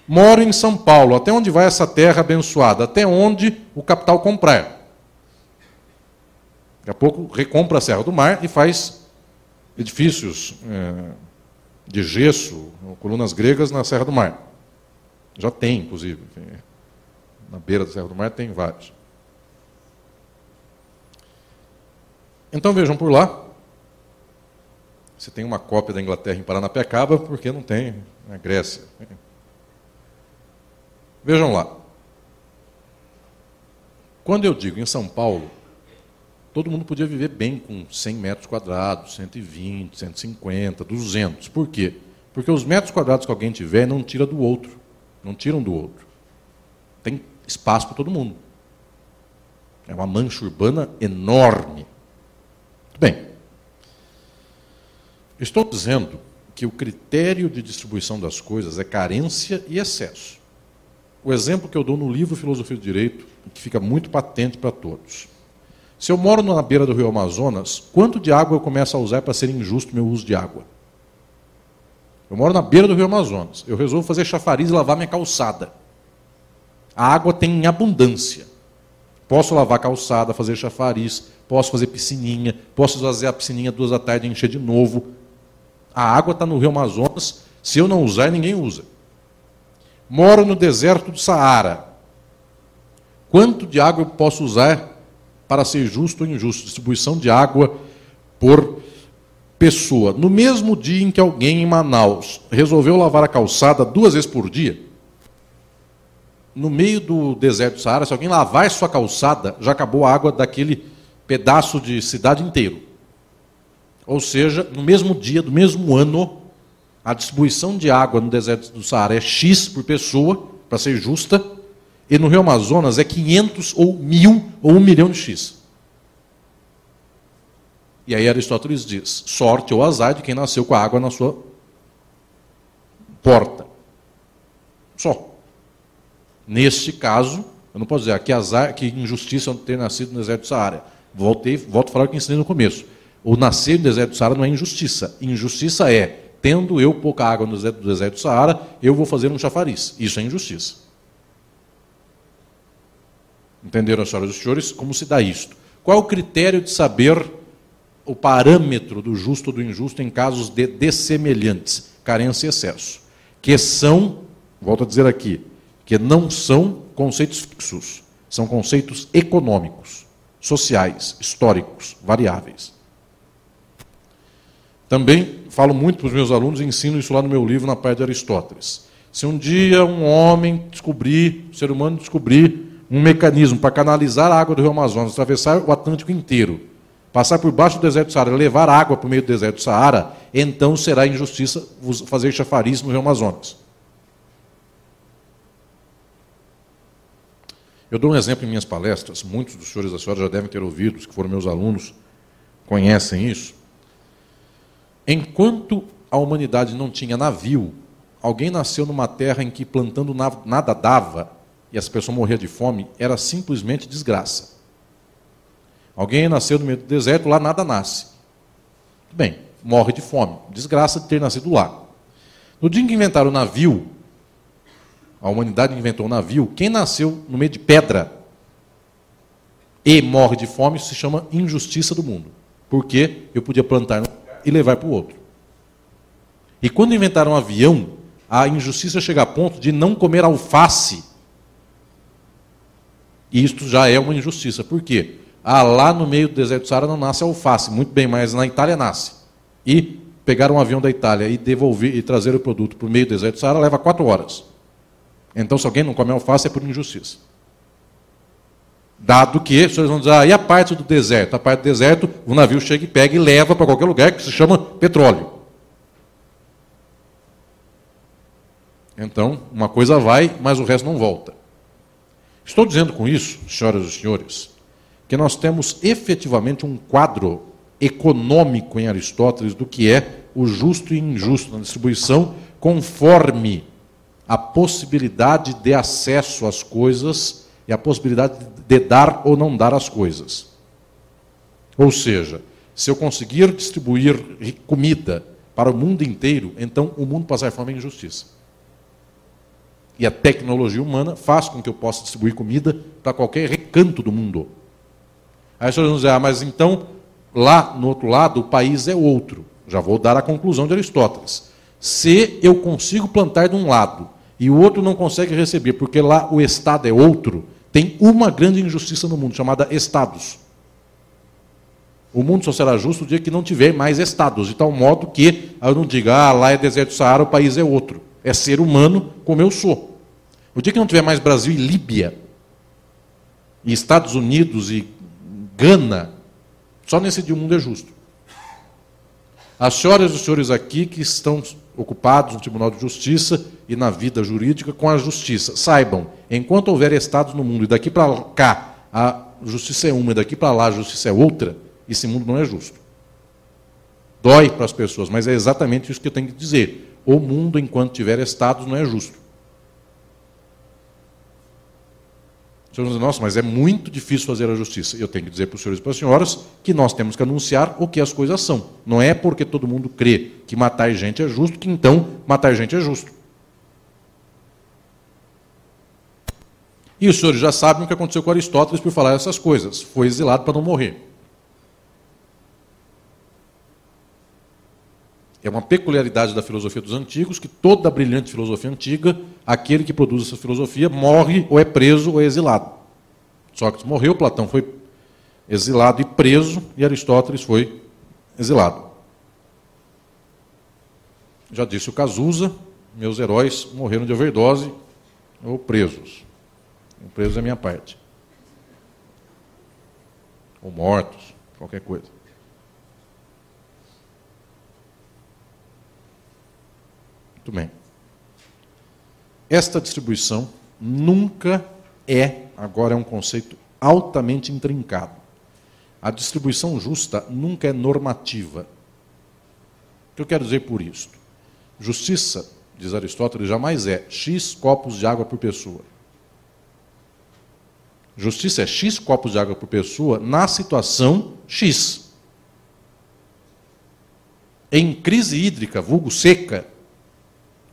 Moro em São Paulo. Até onde vai essa terra abençoada? Até onde o capital comprar. Daqui a pouco recompra a Serra do Mar e faz edifícios é, de gesso, colunas gregas na Serra do Mar. Já tem, inclusive. Na beira da Serra do Mar tem vários. Então vejam por lá. Você tem uma cópia da Inglaterra em Paranapiacaba, porque não tem na Grécia. Vejam lá. Quando eu digo em São Paulo, todo mundo podia viver bem com 100 metros quadrados, 120, 150, 200. Por quê? Porque os metros quadrados que alguém tiver não tira do outro. Não tiram do outro. Tem espaço para todo mundo. É uma mancha urbana enorme. Muito bem. Estou dizendo que o critério de distribuição das coisas é carência e excesso. O exemplo que eu dou no livro Filosofia do Direito, que fica muito patente para todos. Se eu moro na beira do rio Amazonas, quanto de água eu começo a usar para ser injusto meu uso de água? Eu moro na beira do rio Amazonas. Eu resolvo fazer chafariz e lavar minha calçada. A água tem em abundância. Posso lavar calçada, fazer chafariz, posso fazer piscininha, posso fazer a piscininha duas da tarde e encher de novo. A água está no rio Amazonas. Se eu não usar, ninguém usa. Moro no deserto do Saara. Quanto de água eu posso usar para ser justo ou injusto? Distribuição de água por pessoa. No mesmo dia em que alguém em Manaus resolveu lavar a calçada duas vezes por dia, no meio do deserto do Saara, se alguém lavar sua calçada, já acabou a água daquele pedaço de cidade inteiro. Ou seja, no mesmo dia, do mesmo ano, a distribuição de água no deserto do Saara é X por pessoa, para ser justa, e no Rio Amazonas é 500 ou 1000 ou 1 milhão de X. E aí Aristóteles diz: sorte ou azar de quem nasceu com a água na sua porta. Só. Neste caso, eu não posso dizer que azar, que injustiça ter nascido no deserto do Saara. Voltei, volto a falar o que ensinei no começo. O nascer no deserto do Saara não é injustiça. Injustiça é tendo eu pouca água no deserto do Saara, eu vou fazer um chafariz. Isso é injustiça. Entenderam, senhoras e senhores, como se dá isto? Qual o critério de saber o parâmetro do justo ou do injusto em casos de dessemelhantes, carência e excesso? Que são, volto a dizer aqui, que não são conceitos fixos, são conceitos econômicos, sociais, históricos, variáveis. Também falo muito para os meus alunos e ensino isso lá no meu livro, na parte de Aristóteles. Se um dia um homem descobrir, um ser humano descobrir um mecanismo para canalizar a água do rio Amazonas, atravessar o Atlântico inteiro, passar por baixo do deserto do Saara, levar água para o meio do deserto do Saara, então será injustiça fazer chafariz no rio Amazonas. Eu dou um exemplo em minhas palestras, muitos dos senhores das senhoras já devem ter ouvido, os que foram meus alunos conhecem isso. Enquanto a humanidade não tinha navio, alguém nasceu numa terra em que plantando nada dava e as pessoas morriam de fome, era simplesmente desgraça. Alguém nasceu no meio do deserto, lá nada nasce. Bem, morre de fome. Desgraça de ter nascido lá. No dia em que inventaram o navio, a humanidade inventou o navio, quem nasceu no meio de pedra e morre de fome, isso se chama injustiça do mundo. Porque eu podia plantar e levar para o outro. E quando inventaram um avião, a injustiça chega a ponto de não comer alface. E isto já é uma injustiça. Por quê? Ah, lá no meio do deserto do Saara não nasce alface, muito bem, mas na Itália nasce. E pegar um avião da Itália e devolver e trazer o produto para o meio do deserto do Saara leva quatro horas. Então, se alguém não come alface, é por injustiça. Dado que, os senhores vão dizer, ah, e a parte do deserto? A parte do deserto, o navio chega e pega e leva para qualquer lugar que se chama petróleo. Então, uma coisa vai, mas o resto não volta. Estou dizendo com isso, senhoras e senhores, que nós temos efetivamente um quadro econômico em Aristóteles do que é o justo e injusto na distribuição, conforme a possibilidade de acesso às coisas e a possibilidade de dar ou não dar as coisas. Ou seja, se eu conseguir distribuir comida para o mundo inteiro, então o mundo passar fome é injustiça. E a tecnologia humana faz com que eu possa distribuir comida para qualquer recanto do mundo. Aí as pessoas vão dizer, ah, mas então, lá no outro lado, o país é outro. Já vou dar a conclusão de Aristóteles. Se eu consigo plantar de um lado e o outro não consegue receber, porque lá o Estado é outro, tem uma grande injustiça no mundo, chamada Estados. O mundo só será justo o dia que não tiver mais Estados, de tal modo que eu não diga, ah, lá é deserto Saara, o país é outro. É ser humano como eu sou. O dia que não tiver mais Brasil e Líbia, e Estados Unidos e Gana, só nesse dia o mundo é justo. As senhoras e os senhores aqui que estão ocupados no Tribunal de Justiça e na vida jurídica com a justiça, saibam, enquanto houver estados no mundo e daqui para cá a justiça é uma e daqui para lá a justiça é outra, esse mundo não é justo. Dói para as pessoas, mas é exatamente isso que eu tenho que dizer. O mundo, enquanto tiver estados, não é justo. senhores dizem, nossa, mas é muito difícil fazer a justiça. Eu tenho que dizer para os senhores e para as senhoras que nós temos que anunciar o que as coisas são. Não é porque todo mundo crê que matar gente é justo, que então matar gente é justo. E os senhores já sabem o que aconteceu com Aristóteles por falar essas coisas. Foi exilado para não morrer. É uma peculiaridade da filosofia dos antigos que toda brilhante filosofia antiga, aquele que produz essa filosofia morre ou é preso ou é exilado. Sócrates morreu, Platão foi exilado e preso, e Aristóteles foi exilado. Já disse o Cazuza, meus heróis morreram de overdose ou presos. O preso é minha parte. Ou mortos, qualquer coisa. Muito bem. Esta distribuição nunca é, agora é um conceito altamente intrincado. A distribuição justa nunca é normativa. O que eu quero dizer por isto? Justiça, diz Aristóteles, jamais é X copos de água por pessoa. Justiça é X copos de água por pessoa na situação X. Em crise hídrica, vulgo seca,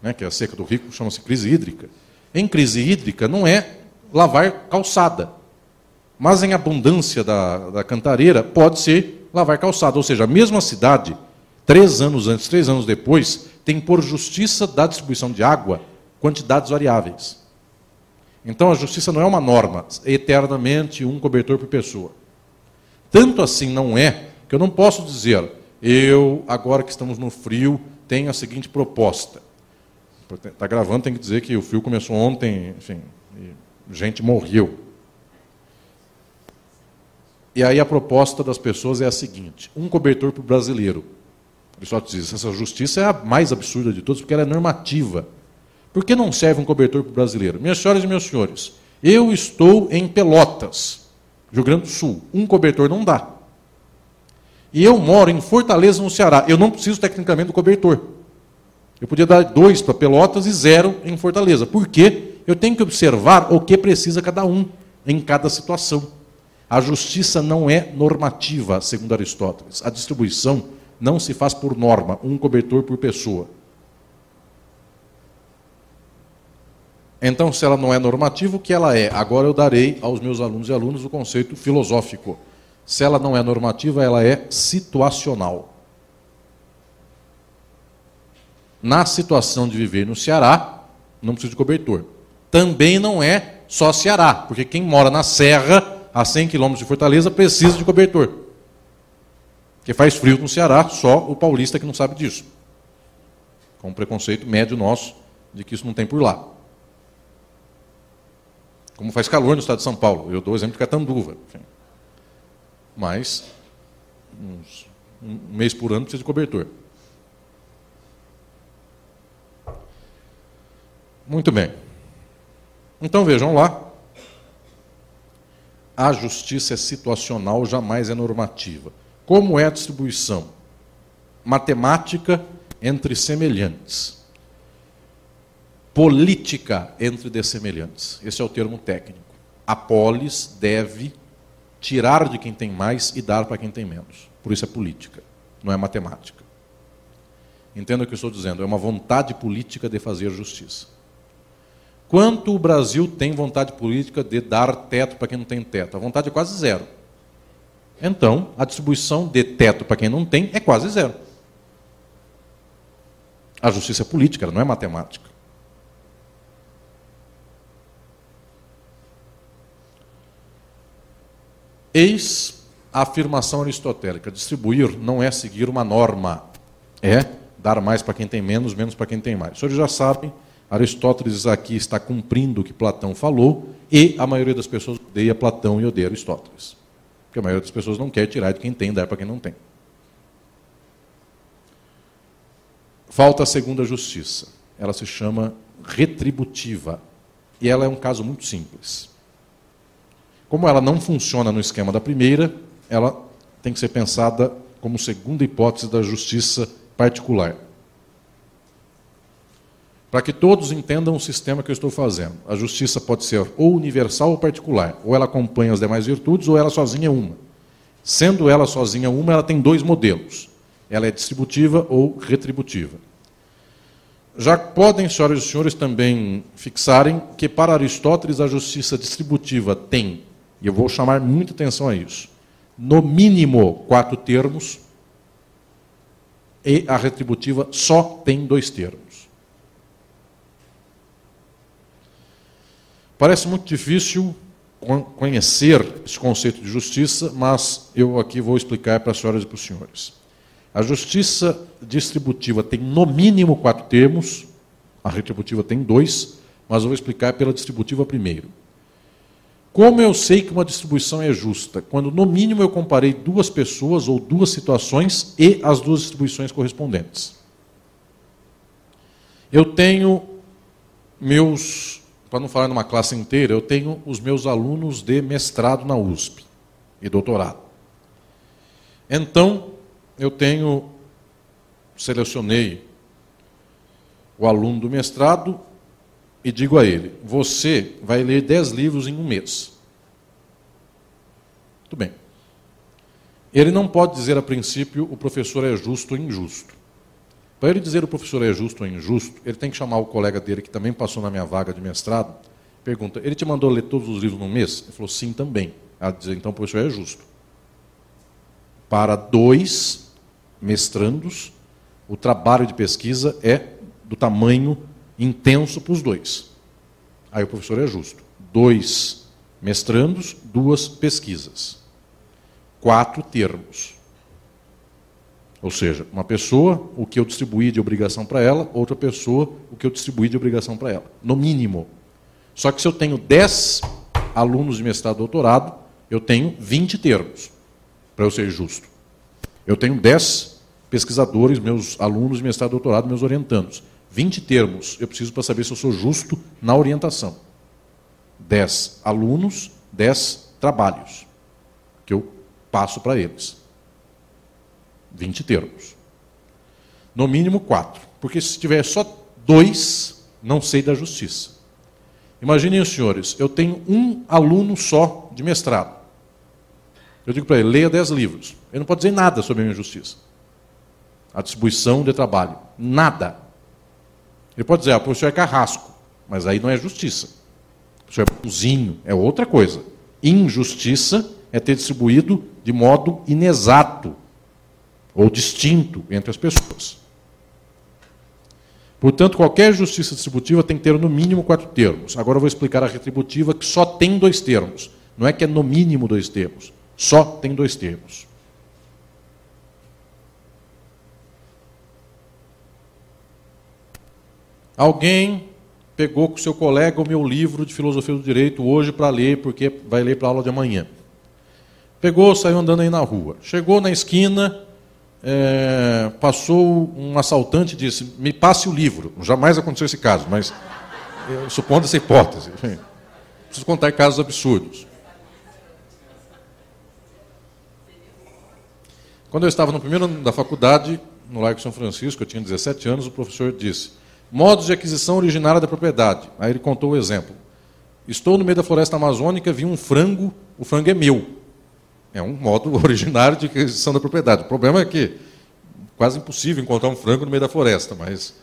né, que é a seca do rico, chama-se crise hídrica. Em crise hídrica não é lavar calçada, mas em abundância da, da cantareira pode ser lavar calçada. Ou seja, a mesma cidade, três anos antes, três anos depois, tem por justiça da distribuição de água quantidades variáveis. Então a justiça não é uma norma, é eternamente um cobertor por pessoa. Tanto assim não é que eu não posso dizer, eu, agora que estamos no frio, tenho a seguinte proposta. Está gravando, tem que dizer que o fio começou ontem, enfim, gente morreu. E aí a proposta das pessoas é a seguinte: um cobertor para o brasileiro. Pessoal diz, essa justiça é a mais absurda de todas, porque ela é normativa. Por que não serve um cobertor para o brasileiro? Minhas senhoras e meus senhores, eu estou em Pelotas, Rio Grande do Sul. Um cobertor não dá. E eu moro em Fortaleza, no Ceará. Eu não preciso tecnicamente do cobertor. Eu podia dar dois para Pelotas e zero em Fortaleza. Por quê? Eu tenho que observar o que precisa cada um em cada situação. A justiça não é normativa, segundo Aristóteles. A distribuição não se faz por norma, um cobertor por pessoa. Então, se ela não é normativa, o que ela é? Agora eu darei aos meus alunos e alunas o conceito filosófico. Se ela não é normativa, ela é situacional. Na situação de viver no Ceará, não precisa de cobertor. Também não é só Ceará, porque quem mora na Serra, a 100 quilômetros de Fortaleza, precisa de cobertor. Porque faz frio no Ceará, só o paulista que não sabe disso. Com um preconceito médio nosso de que isso não tem por lá. Como faz calor no estado de São Paulo. Eu dou o exemplo de Catanduva. Mas, uns, um mês por ano precisa de cobertor. Muito bem. Então vejam lá. A justiça é situacional, jamais é normativa. Como é a distribuição? Matemática entre semelhantes política entre dessemelhantes. Esse é o termo técnico. A polis deve tirar de quem tem mais e dar para quem tem menos. Por isso é política, não é matemática. Entenda o que eu estou dizendo, é uma vontade política de fazer justiça. Quanto o Brasil tem vontade política de dar teto para quem não tem teto? A vontade é quase zero. Então, a distribuição de teto para quem não tem é quase zero. A justiça é política, ela não é matemática. Eis a afirmação aristotélica: distribuir não é seguir uma norma, é dar mais para quem tem menos, menos para quem tem mais. Os senhores já sabem, Aristóteles aqui está cumprindo o que Platão falou, e a maioria das pessoas odeia Platão e odeia Aristóteles. Porque a maioria das pessoas não quer tirar de quem tem dar para quem não tem. Falta a segunda justiça. Ela se chama retributiva. E ela é um caso muito simples. Como ela não funciona no esquema da primeira, ela tem que ser pensada como segunda hipótese da justiça particular. Para que todos entendam o sistema que eu estou fazendo. A justiça pode ser ou universal ou particular. Ou ela acompanha as demais virtudes, ou ela sozinha é uma. Sendo ela sozinha uma, ela tem dois modelos. Ela é distributiva ou retributiva. Já podem, senhoras e senhores, também fixarem que para Aristóteles a justiça distributiva tem e eu vou chamar muita atenção a isso. No mínimo quatro termos, e a retributiva só tem dois termos. Parece muito difícil conhecer esse conceito de justiça, mas eu aqui vou explicar para as senhoras e para os senhores. A justiça distributiva tem no mínimo quatro termos, a retributiva tem dois, mas eu vou explicar pela distributiva primeiro. Como eu sei que uma distribuição é justa? Quando, no mínimo, eu comparei duas pessoas ou duas situações e as duas distribuições correspondentes. Eu tenho meus, para não falar numa classe inteira, eu tenho os meus alunos de mestrado na USP e doutorado. Então, eu tenho, selecionei o aluno do mestrado e digo a ele: Você vai ler dez livros em um mês. Muito bem. Ele não pode dizer a princípio o professor é justo ou injusto. Para ele dizer o professor é justo ou injusto, ele tem que chamar o colega dele que também passou na minha vaga de mestrado. Pergunta: Ele te mandou ler todos os livros num mês? Ele falou: Sim, também. Ela diz: Então o professor é justo. Para dois mestrandos, o trabalho de pesquisa é do tamanho intenso para os dois. Aí o professor é justo. Dois mestrandos, duas pesquisas. Quatro termos. Ou seja, uma pessoa, o que eu distribuí de obrigação para ela, outra pessoa, o que eu distribuí de obrigação para ela. No mínimo. Só que se eu tenho dez alunos de mestrado e doutorado, eu tenho 20 termos, para eu ser justo. Eu tenho 10 pesquisadores, meus alunos de mestrado e doutorado, meus orientandos. 20 termos eu preciso para saber se eu sou justo na orientação. 10 alunos, 10 trabalhos que eu passo para eles. 20 termos. No mínimo 4. Porque se tiver só dois, não sei da justiça. Imaginem os senhores, eu tenho um aluno só de mestrado. Eu digo para ele, leia dez livros. Ele não pode dizer nada sobre a minha justiça. A distribuição de trabalho. Nada. Ele pode dizer, ah, o professor é carrasco, mas aí não é justiça. O professor é bonzinho, é outra coisa. Injustiça é ter distribuído de modo inexato ou distinto entre as pessoas. Portanto, qualquer justiça distributiva tem que ter no mínimo quatro termos. Agora eu vou explicar a retributiva, que só tem dois termos. Não é que é no mínimo dois termos. Só tem dois termos. Alguém pegou com seu colega o meu livro de filosofia do direito hoje para ler, porque vai ler para a aula de amanhã. Pegou, saiu andando aí na rua. Chegou na esquina, é, passou um assaltante e disse: Me passe o livro. Jamais aconteceu esse caso, mas supondo essa hipótese. Enfim, preciso contar casos absurdos. Quando eu estava no primeiro ano da faculdade, no Largo São Francisco, eu tinha 17 anos, o professor disse: Modos de aquisição originária da propriedade. Aí ele contou o exemplo. Estou no meio da floresta amazônica, vi um frango, o frango é meu. É um modo originário de aquisição da propriedade. O problema é que quase impossível encontrar um frango no meio da floresta, mas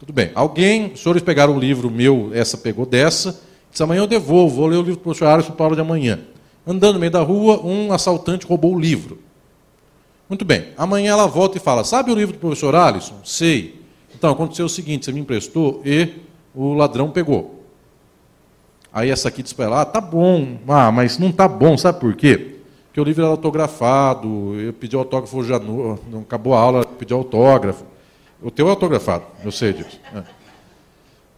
tudo bem. Alguém, os senhores pegaram o livro meu, essa pegou dessa, disse amanhã eu devolvo, vou ler o livro do professor Alisson para aula de amanhã. Andando no meio da rua, um assaltante roubou o livro. Muito bem. Amanhã ela volta e fala: Sabe o livro do professor Alisson? Sei. Então, aconteceu o seguinte: você me emprestou e o ladrão pegou. Aí essa aqui diz para ela: ah, tá bom, ah, mas não tá bom, sabe por quê? Porque o livro era autografado, eu pedi autógrafo já não, não acabou a aula, pedi autógrafo. O teu é autografado, eu sei disso. É.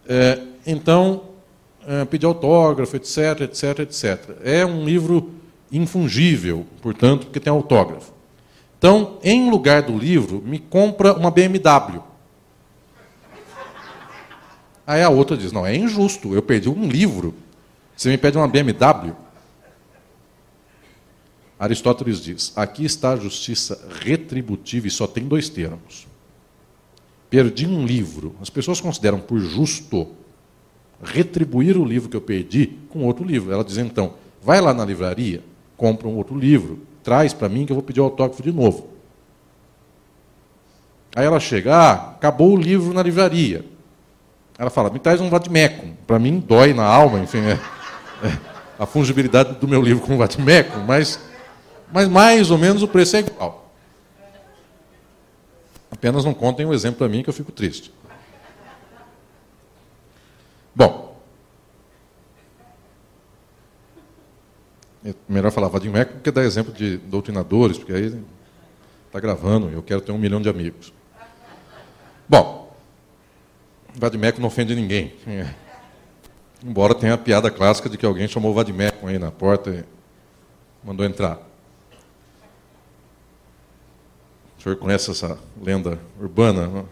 É, então, é, pedi autógrafo, etc, etc, etc. É um livro infungível, portanto, porque tem autógrafo. Então, em lugar do livro, me compra uma BMW. Aí a outra diz: Não, é injusto, eu perdi um livro. Você me pede uma BMW? Aristóteles diz: Aqui está a justiça retributiva e só tem dois termos. Perdi um livro. As pessoas consideram por justo retribuir o livro que eu perdi com outro livro. Ela diz então: vai lá na livraria, compra um outro livro, traz para mim que eu vou pedir autógrafo de novo. Aí ela chega, ah, acabou o livro na livraria. Ela fala, me traz um vademecum. Para mim dói na alma, enfim, é, é, a fungibilidade do meu livro com o vademecum, mas, mas mais ou menos o preço é igual. Apenas não contem um exemplo para mim que eu fico triste. Bom, É melhor falar Vadimeco do que dar exemplo de doutrinadores, porque aí está gravando, eu quero ter um milhão de amigos. Bom, Vadimeco não ofende ninguém. É. Embora tenha a piada clássica de que alguém chamou Vadimeco aí na porta e mandou entrar. O senhor conhece essa lenda urbana?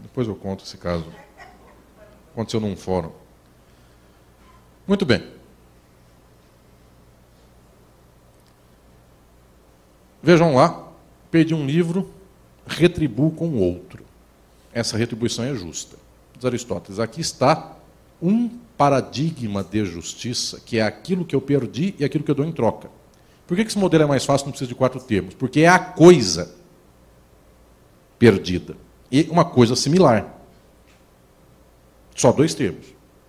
Depois eu conto esse caso. Aconteceu num fórum. Muito bem. Vejam lá, perdi um livro, retribuo com outro. Essa retribuição é justa. Diz Aristóteles, aqui está um paradigma de justiça, que é aquilo que eu perdi e aquilo que eu dou em troca. Por que esse modelo é mais fácil, não precisa de quatro termos? Porque é a coisa perdida. E uma coisa similar. Só dois termos.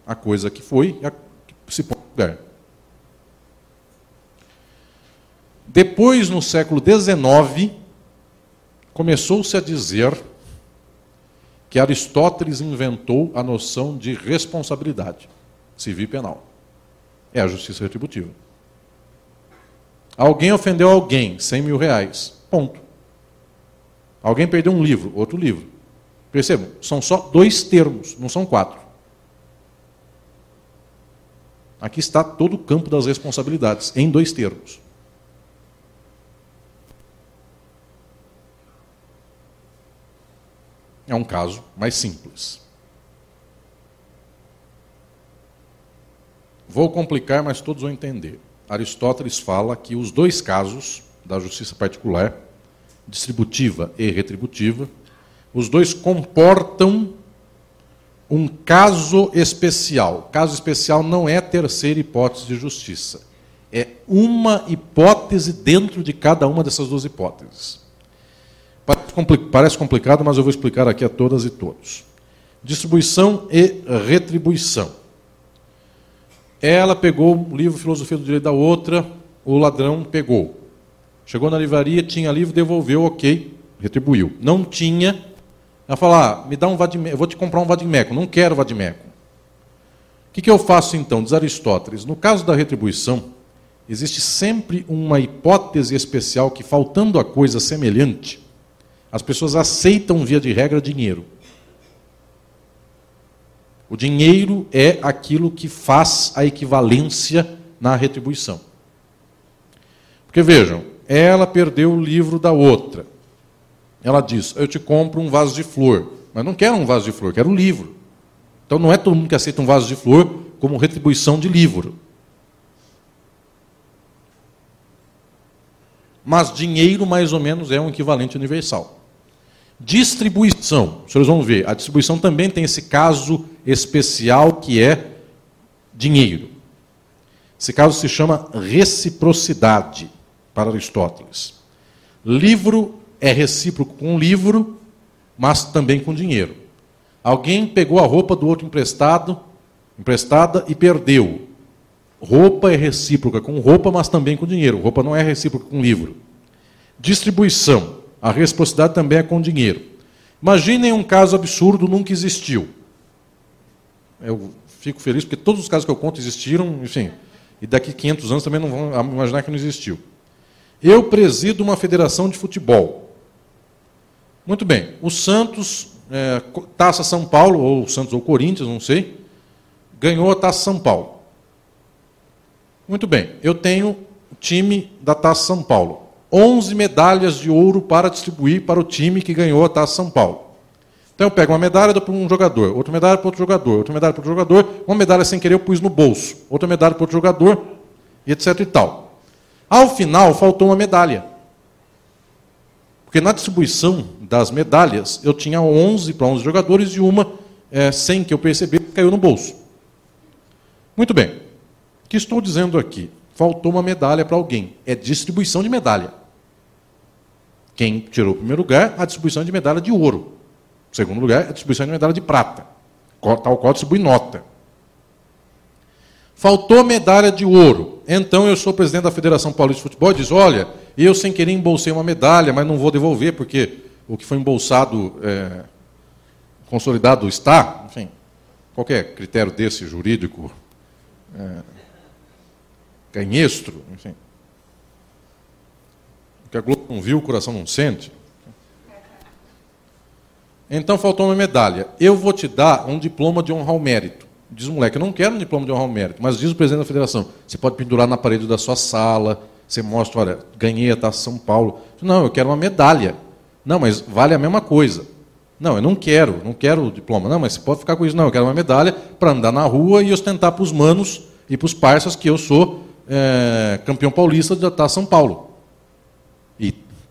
A coisa que foi e a que se põe no lugar. Depois, no século XIX, começou-se a dizer que Aristóteles inventou a noção de responsabilidade civil e penal. É a justiça retributiva. Alguém ofendeu alguém, 100 mil reais. Ponto. Alguém perdeu um livro, outro livro. Percebam, são só dois termos, não são quatro. Aqui está todo o campo das responsabilidades, em dois termos. É um caso mais simples. Vou complicar, mas todos vão entender. Aristóteles fala que os dois casos da justiça particular, distributiva e retributiva, os dois comportam um caso especial. Caso especial não é terceira hipótese de justiça. É uma hipótese dentro de cada uma dessas duas hipóteses. Parece complicado, mas eu vou explicar aqui a todas e todos. Distribuição e retribuição. Ela pegou o livro Filosofia do Direito da outra, o ladrão pegou. Chegou na livraria, tinha livro, devolveu, ok, retribuiu. Não tinha, ela falou, ah, me dá um vadimeco, eu vou te comprar um vadimeco, não quero vadimeco. O que, que eu faço então? Diz Aristóteles, no caso da retribuição, existe sempre uma hipótese especial que, faltando a coisa semelhante, as pessoas aceitam, via de regra, dinheiro. O dinheiro é aquilo que faz a equivalência na retribuição. Porque vejam, ela perdeu o livro da outra. Ela diz: Eu te compro um vaso de flor. Mas não quero um vaso de flor, quero um livro. Então não é todo mundo que aceita um vaso de flor como retribuição de livro. Mas dinheiro, mais ou menos, é um equivalente universal. Distribuição. Os senhores vão ver, a distribuição também tem esse caso especial que é dinheiro. Esse caso se chama reciprocidade, para Aristóteles. Livro é recíproco com livro, mas também com dinheiro. Alguém pegou a roupa do outro emprestado, emprestada e perdeu. Roupa é recíproca com roupa, mas também com dinheiro. Roupa não é recíproca com livro. Distribuição. A reciprocidade também é com dinheiro. Imaginem um caso absurdo, nunca existiu. Eu fico feliz porque todos os casos que eu conto existiram, enfim. E daqui 500 anos também não vão imaginar que não existiu. Eu presido uma federação de futebol. Muito bem. O Santos, é, Taça São Paulo, ou Santos ou Corinthians, não sei, ganhou a Taça São Paulo. Muito bem. Eu tenho o time da Taça São Paulo. 11 medalhas de ouro para distribuir para o time que ganhou a Taça São Paulo. Então eu pego uma medalha, para um jogador, outra medalha para outro jogador, outra medalha para outro jogador, uma medalha sem querer eu pus no bolso, outra medalha para outro jogador, e etc e tal. Ao final, faltou uma medalha. Porque na distribuição das medalhas, eu tinha 11 para 11 jogadores e uma, é, sem que eu percebesse, caiu no bolso. Muito bem. O que estou dizendo aqui? Faltou uma medalha para alguém. É distribuição de medalha. Quem tirou o primeiro lugar, a distribuição de medalha de ouro. O segundo lugar, a distribuição de medalha de prata, tal qual distribui nota. Faltou medalha de ouro. Então eu sou presidente da Federação Paulista de Futebol e diz: olha, eu sem querer embolsei uma medalha, mas não vou devolver, porque o que foi embolsado, é, consolidado está, enfim, qualquer critério desse jurídico, é, ganhestro, enfim que a Globo não viu, o coração não sente. Então faltou uma medalha. Eu vou te dar um diploma de honra ao mérito. Diz o moleque, eu não quero um diploma de honra ao mérito, mas diz o presidente da federação, você pode pendurar na parede da sua sala, você mostra, olha, ganhei a Taça São Paulo. Não, eu quero uma medalha. Não, mas vale a mesma coisa. Não, eu não quero, não quero o diploma. Não, mas você pode ficar com isso. Não, eu quero uma medalha para andar na rua e ostentar para os manos e para os parceiros que eu sou é, campeão paulista da Taça São Paulo.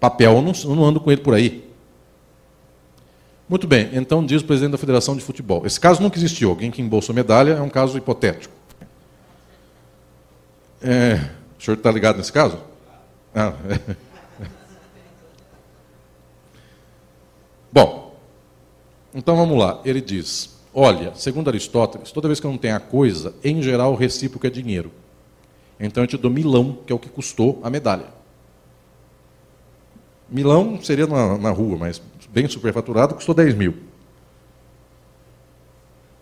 Papel, eu não, eu não ando com ele por aí. Muito bem, então diz o presidente da Federação de Futebol. Esse caso nunca existiu. Alguém que embolsou medalha é um caso hipotético. É, o senhor está ligado nesse caso? Ah, é. Bom, então vamos lá. Ele diz: olha, segundo Aristóteles, toda vez que eu não tenho a coisa, em geral o recíproco é dinheiro. Então eu te dou milão, que é o que custou a medalha. Milão seria na, na rua, mas bem superfaturado, custou 10 mil.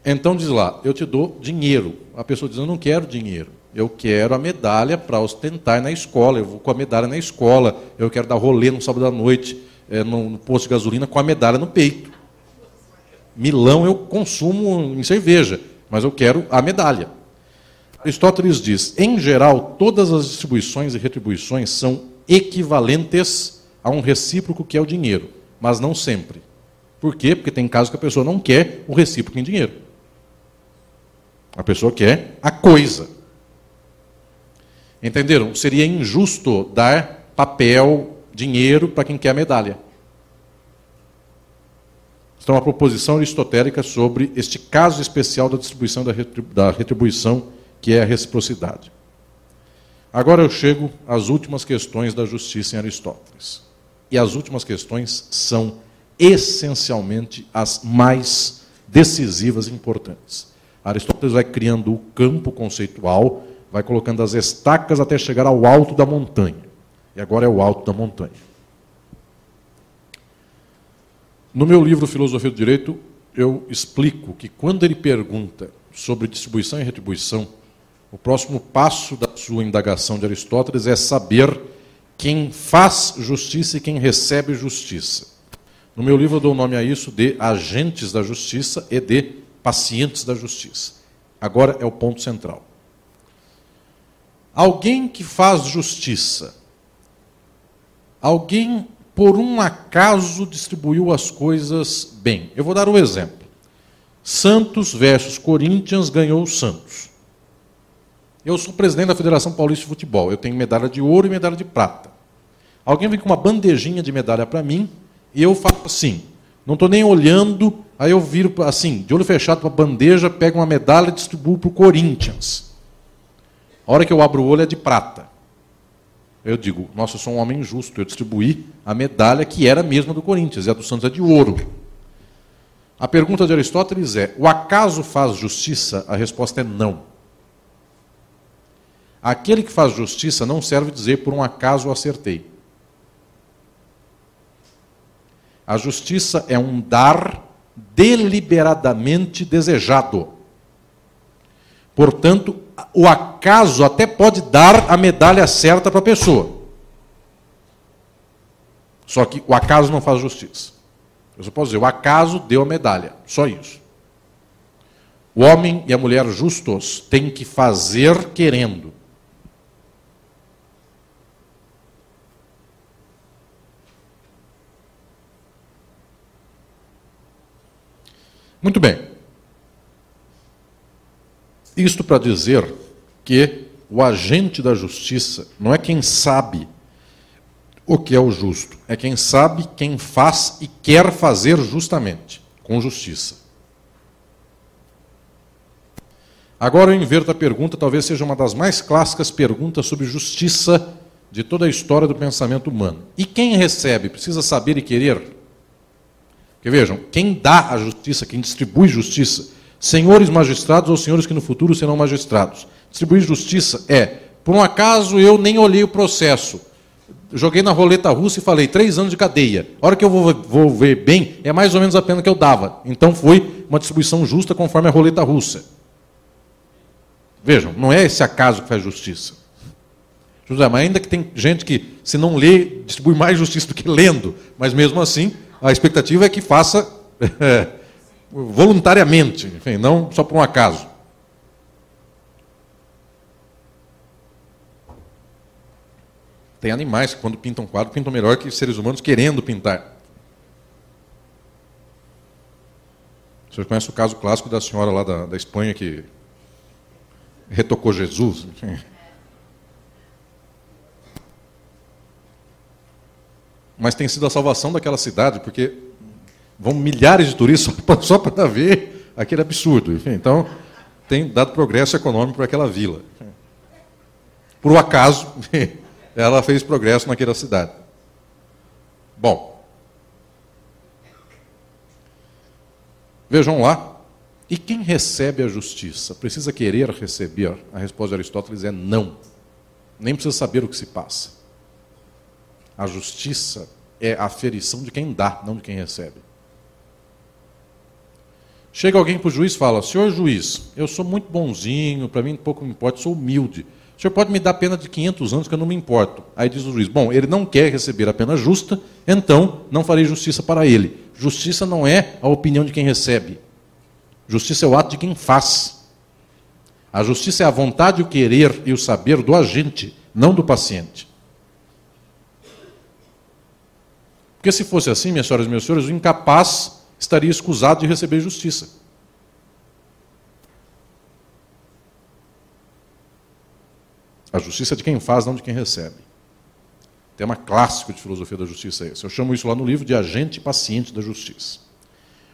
Então diz lá, eu te dou dinheiro. A pessoa diz, eu não quero dinheiro. Eu quero a medalha para ostentar na escola. Eu vou com a medalha na escola. Eu quero dar rolê no sábado à noite, é, no, no posto de gasolina, com a medalha no peito. Milão eu consumo em cerveja, mas eu quero a medalha. Aristóteles diz: em geral, todas as distribuições e retribuições são equivalentes a um recíproco que é o dinheiro, mas não sempre. Por quê? Porque tem casos que a pessoa não quer o recíproco em dinheiro. A pessoa quer a coisa. Entenderam? Seria injusto dar papel, dinheiro para quem quer a medalha. Então, uma proposição aristotélica sobre este caso especial da distribuição da retribuição, que é a reciprocidade. Agora eu chego às últimas questões da justiça em Aristóteles. E as últimas questões são essencialmente as mais decisivas e importantes. Aristóteles vai criando o campo conceitual, vai colocando as estacas até chegar ao alto da montanha. E agora é o alto da montanha. No meu livro Filosofia do Direito, eu explico que quando ele pergunta sobre distribuição e retribuição, o próximo passo da sua indagação de Aristóteles é saber quem faz justiça e quem recebe justiça. No meu livro eu dou nome a isso de agentes da justiça e de pacientes da justiça. Agora é o ponto central. Alguém que faz justiça, alguém por um acaso distribuiu as coisas bem. Eu vou dar um exemplo. Santos versus Corinthians ganhou o Santos. Eu sou presidente da Federação Paulista de Futebol. Eu tenho medalha de ouro e medalha de prata. Alguém vem com uma bandejinha de medalha para mim e eu faço assim. Não estou nem olhando, aí eu viro assim, de olho fechado para a bandeja, pego uma medalha e distribuo para o Corinthians. A hora que eu abro o olho é de prata. Eu digo, nossa, eu sou um homem justo, eu distribuí a medalha que era a mesma do Corinthians, e a do Santos é de ouro. A pergunta de Aristóteles é: o acaso faz justiça? A resposta é não. Aquele que faz justiça não serve dizer por um acaso acertei. A justiça é um dar deliberadamente desejado. Portanto, o acaso até pode dar a medalha certa para a pessoa. Só que o acaso não faz justiça. Eu só posso dizer, o acaso deu a medalha, só isso. O homem e a mulher justos têm que fazer querendo. Muito bem. Isto para dizer que o agente da justiça não é quem sabe o que é o justo, é quem sabe, quem faz e quer fazer justamente, com justiça. Agora eu inverto a pergunta, talvez seja uma das mais clássicas perguntas sobre justiça de toda a história do pensamento humano. E quem recebe precisa saber e querer? Porque vejam, quem dá a justiça, quem distribui justiça, senhores magistrados ou senhores que no futuro serão magistrados. Distribuir justiça é, por um acaso eu nem olhei o processo, joguei na roleta russa e falei três anos de cadeia. A hora que eu vou, vou ver bem, é mais ou menos a pena que eu dava. Então foi uma distribuição justa conforme a roleta russa. Vejam, não é esse acaso que faz justiça. José, mas ainda que tem gente que, se não lê, distribui mais justiça do que lendo, mas mesmo assim, a expectativa é que faça é, voluntariamente, enfim, não só por um acaso. Tem animais que, quando pintam quadro, pintam melhor que seres humanos querendo pintar. Você conhece o caso clássico da senhora lá da, da Espanha que retocou Jesus? Enfim. Mas tem sido a salvação daquela cidade, porque vão milhares de turistas só para ver aquele absurdo. Enfim, então, tem dado progresso econômico para aquela vila. Por um acaso, ela fez progresso naquela cidade. Bom, vejam lá. E quem recebe a justiça? Precisa querer receber? A resposta de Aristóteles é não. Nem precisa saber o que se passa. A justiça é a aferição de quem dá, não de quem recebe. Chega alguém para o juiz e fala: Senhor juiz, eu sou muito bonzinho, para mim pouco me importa, sou humilde. O senhor pode me dar pena de 500 anos que eu não me importo. Aí diz o juiz: Bom, ele não quer receber a pena justa, então não farei justiça para ele. Justiça não é a opinião de quem recebe. Justiça é o ato de quem faz. A justiça é a vontade, o querer e o saber do agente, não do paciente. Porque se fosse assim, minhas senhoras e meus senhores, o incapaz estaria escusado de receber justiça. A justiça é de quem faz, não de quem recebe. Tema clássico de filosofia da justiça é esse. Eu chamo isso lá no livro de agente paciente da justiça.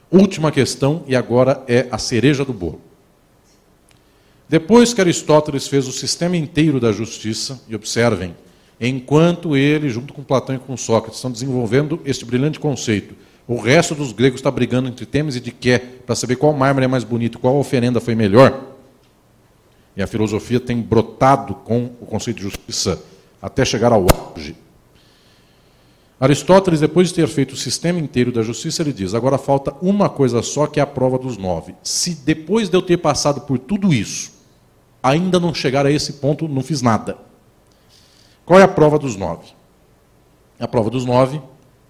Última questão, e agora é a cereja do bolo. Depois que Aristóteles fez o sistema inteiro da justiça, e observem, enquanto ele, junto com Platão e com Sócrates, estão desenvolvendo este brilhante conceito, o resto dos gregos está brigando entre Temes e Diké para saber qual mármore é mais bonito, qual oferenda foi melhor. E a filosofia tem brotado com o conceito de justiça até chegar ao auge. Aristóteles, depois de ter feito o sistema inteiro da justiça, ele diz: agora falta uma coisa só, que é a prova dos nove. Se depois de eu ter passado por tudo isso, ainda não chegar a esse ponto, não fiz nada. Qual é a prova dos nove? A prova dos nove,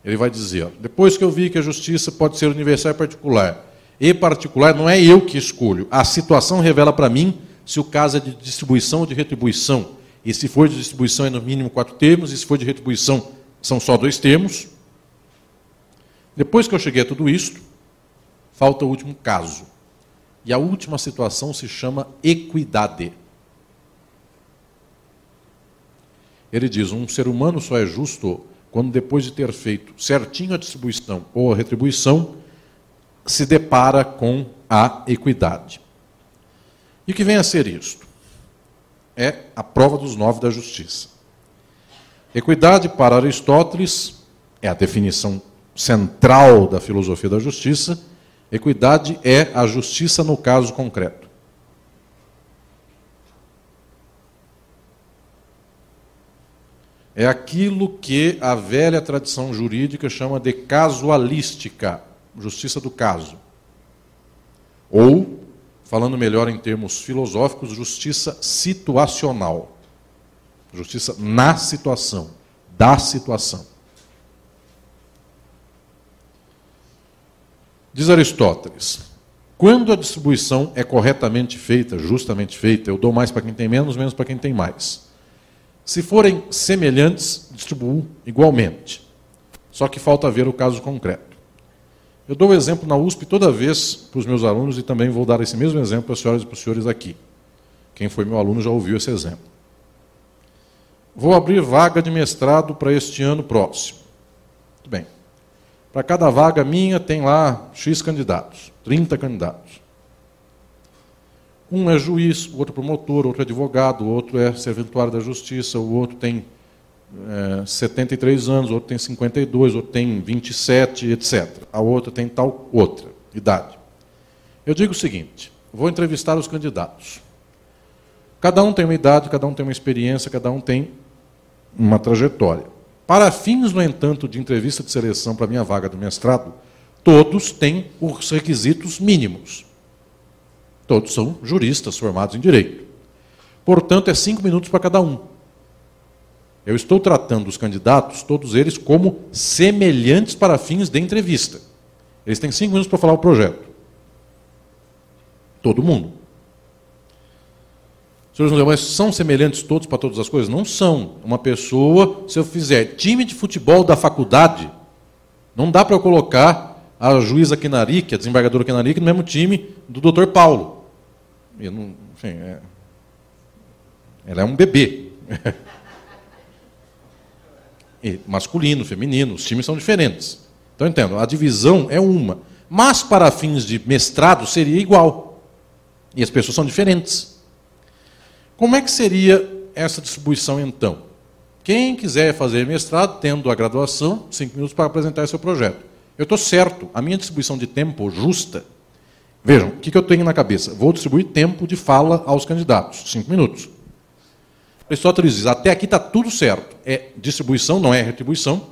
ele vai dizer: depois que eu vi que a justiça pode ser universal e particular, e particular não é eu que escolho, a situação revela para mim se o caso é de distribuição ou de retribuição. E se for de distribuição é no mínimo quatro termos, e se for de retribuição são só dois termos. Depois que eu cheguei a tudo isto, falta o último caso. E a última situação se chama equidade. Ele diz: um ser humano só é justo quando, depois de ter feito certinho a distribuição ou a retribuição, se depara com a equidade. E o que vem a ser isto? É a prova dos nove da justiça. Equidade, para Aristóteles, é a definição central da filosofia da justiça. Equidade é a justiça no caso concreto. É aquilo que a velha tradição jurídica chama de casualística, justiça do caso. Ou, falando melhor em termos filosóficos, justiça situacional. Justiça na situação, da situação. Diz Aristóteles: quando a distribuição é corretamente feita, justamente feita, eu dou mais para quem tem menos, menos para quem tem mais. Se forem semelhantes, distribuo igualmente. Só que falta ver o caso concreto. Eu dou o exemplo na USP toda vez para os meus alunos e também vou dar esse mesmo exemplo para as senhoras e para os senhores aqui. Quem foi meu aluno já ouviu esse exemplo. Vou abrir vaga de mestrado para este ano próximo. Muito bem. Para cada vaga minha tem lá X candidatos, 30 candidatos. Um é juiz, o outro promotor, outro é advogado, o outro é serventuário da justiça, o outro tem é, 73 anos, o outro tem 52, o outro tem 27, etc. A outra tem tal outra idade. Eu digo o seguinte: vou entrevistar os candidatos. Cada um tem uma idade, cada um tem uma experiência, cada um tem uma trajetória. Para fins, no entanto, de entrevista de seleção para minha vaga do mestrado, todos têm os requisitos mínimos. Todos são juristas formados em direito. Portanto, é cinco minutos para cada um. Eu estou tratando os candidatos, todos eles, como semelhantes para fins de entrevista. Eles têm cinco minutos para falar o projeto. Todo mundo. Senhores, mas são semelhantes todos para todas as coisas? Não são. Uma pessoa, se eu fizer time de futebol da faculdade, não dá para eu colocar a juíza Kenaric, a desembargadora Kenaric, no mesmo time do doutor Paulo. Não, enfim, é... ela é um bebê. masculino, feminino, os times são diferentes. Então, entendo, a divisão é uma. Mas, para fins de mestrado, seria igual. E as pessoas são diferentes. Como é que seria essa distribuição então? Quem quiser fazer mestrado, tendo a graduação, cinco minutos para apresentar seu projeto. Eu estou certo, a minha distribuição de tempo justa. Vejam, o que, eu tenho na cabeça? Vou distribuir tempo de fala aos candidatos, cinco minutos. Aristóteles diz: até aqui está tudo certo. É distribuição, não é retribuição.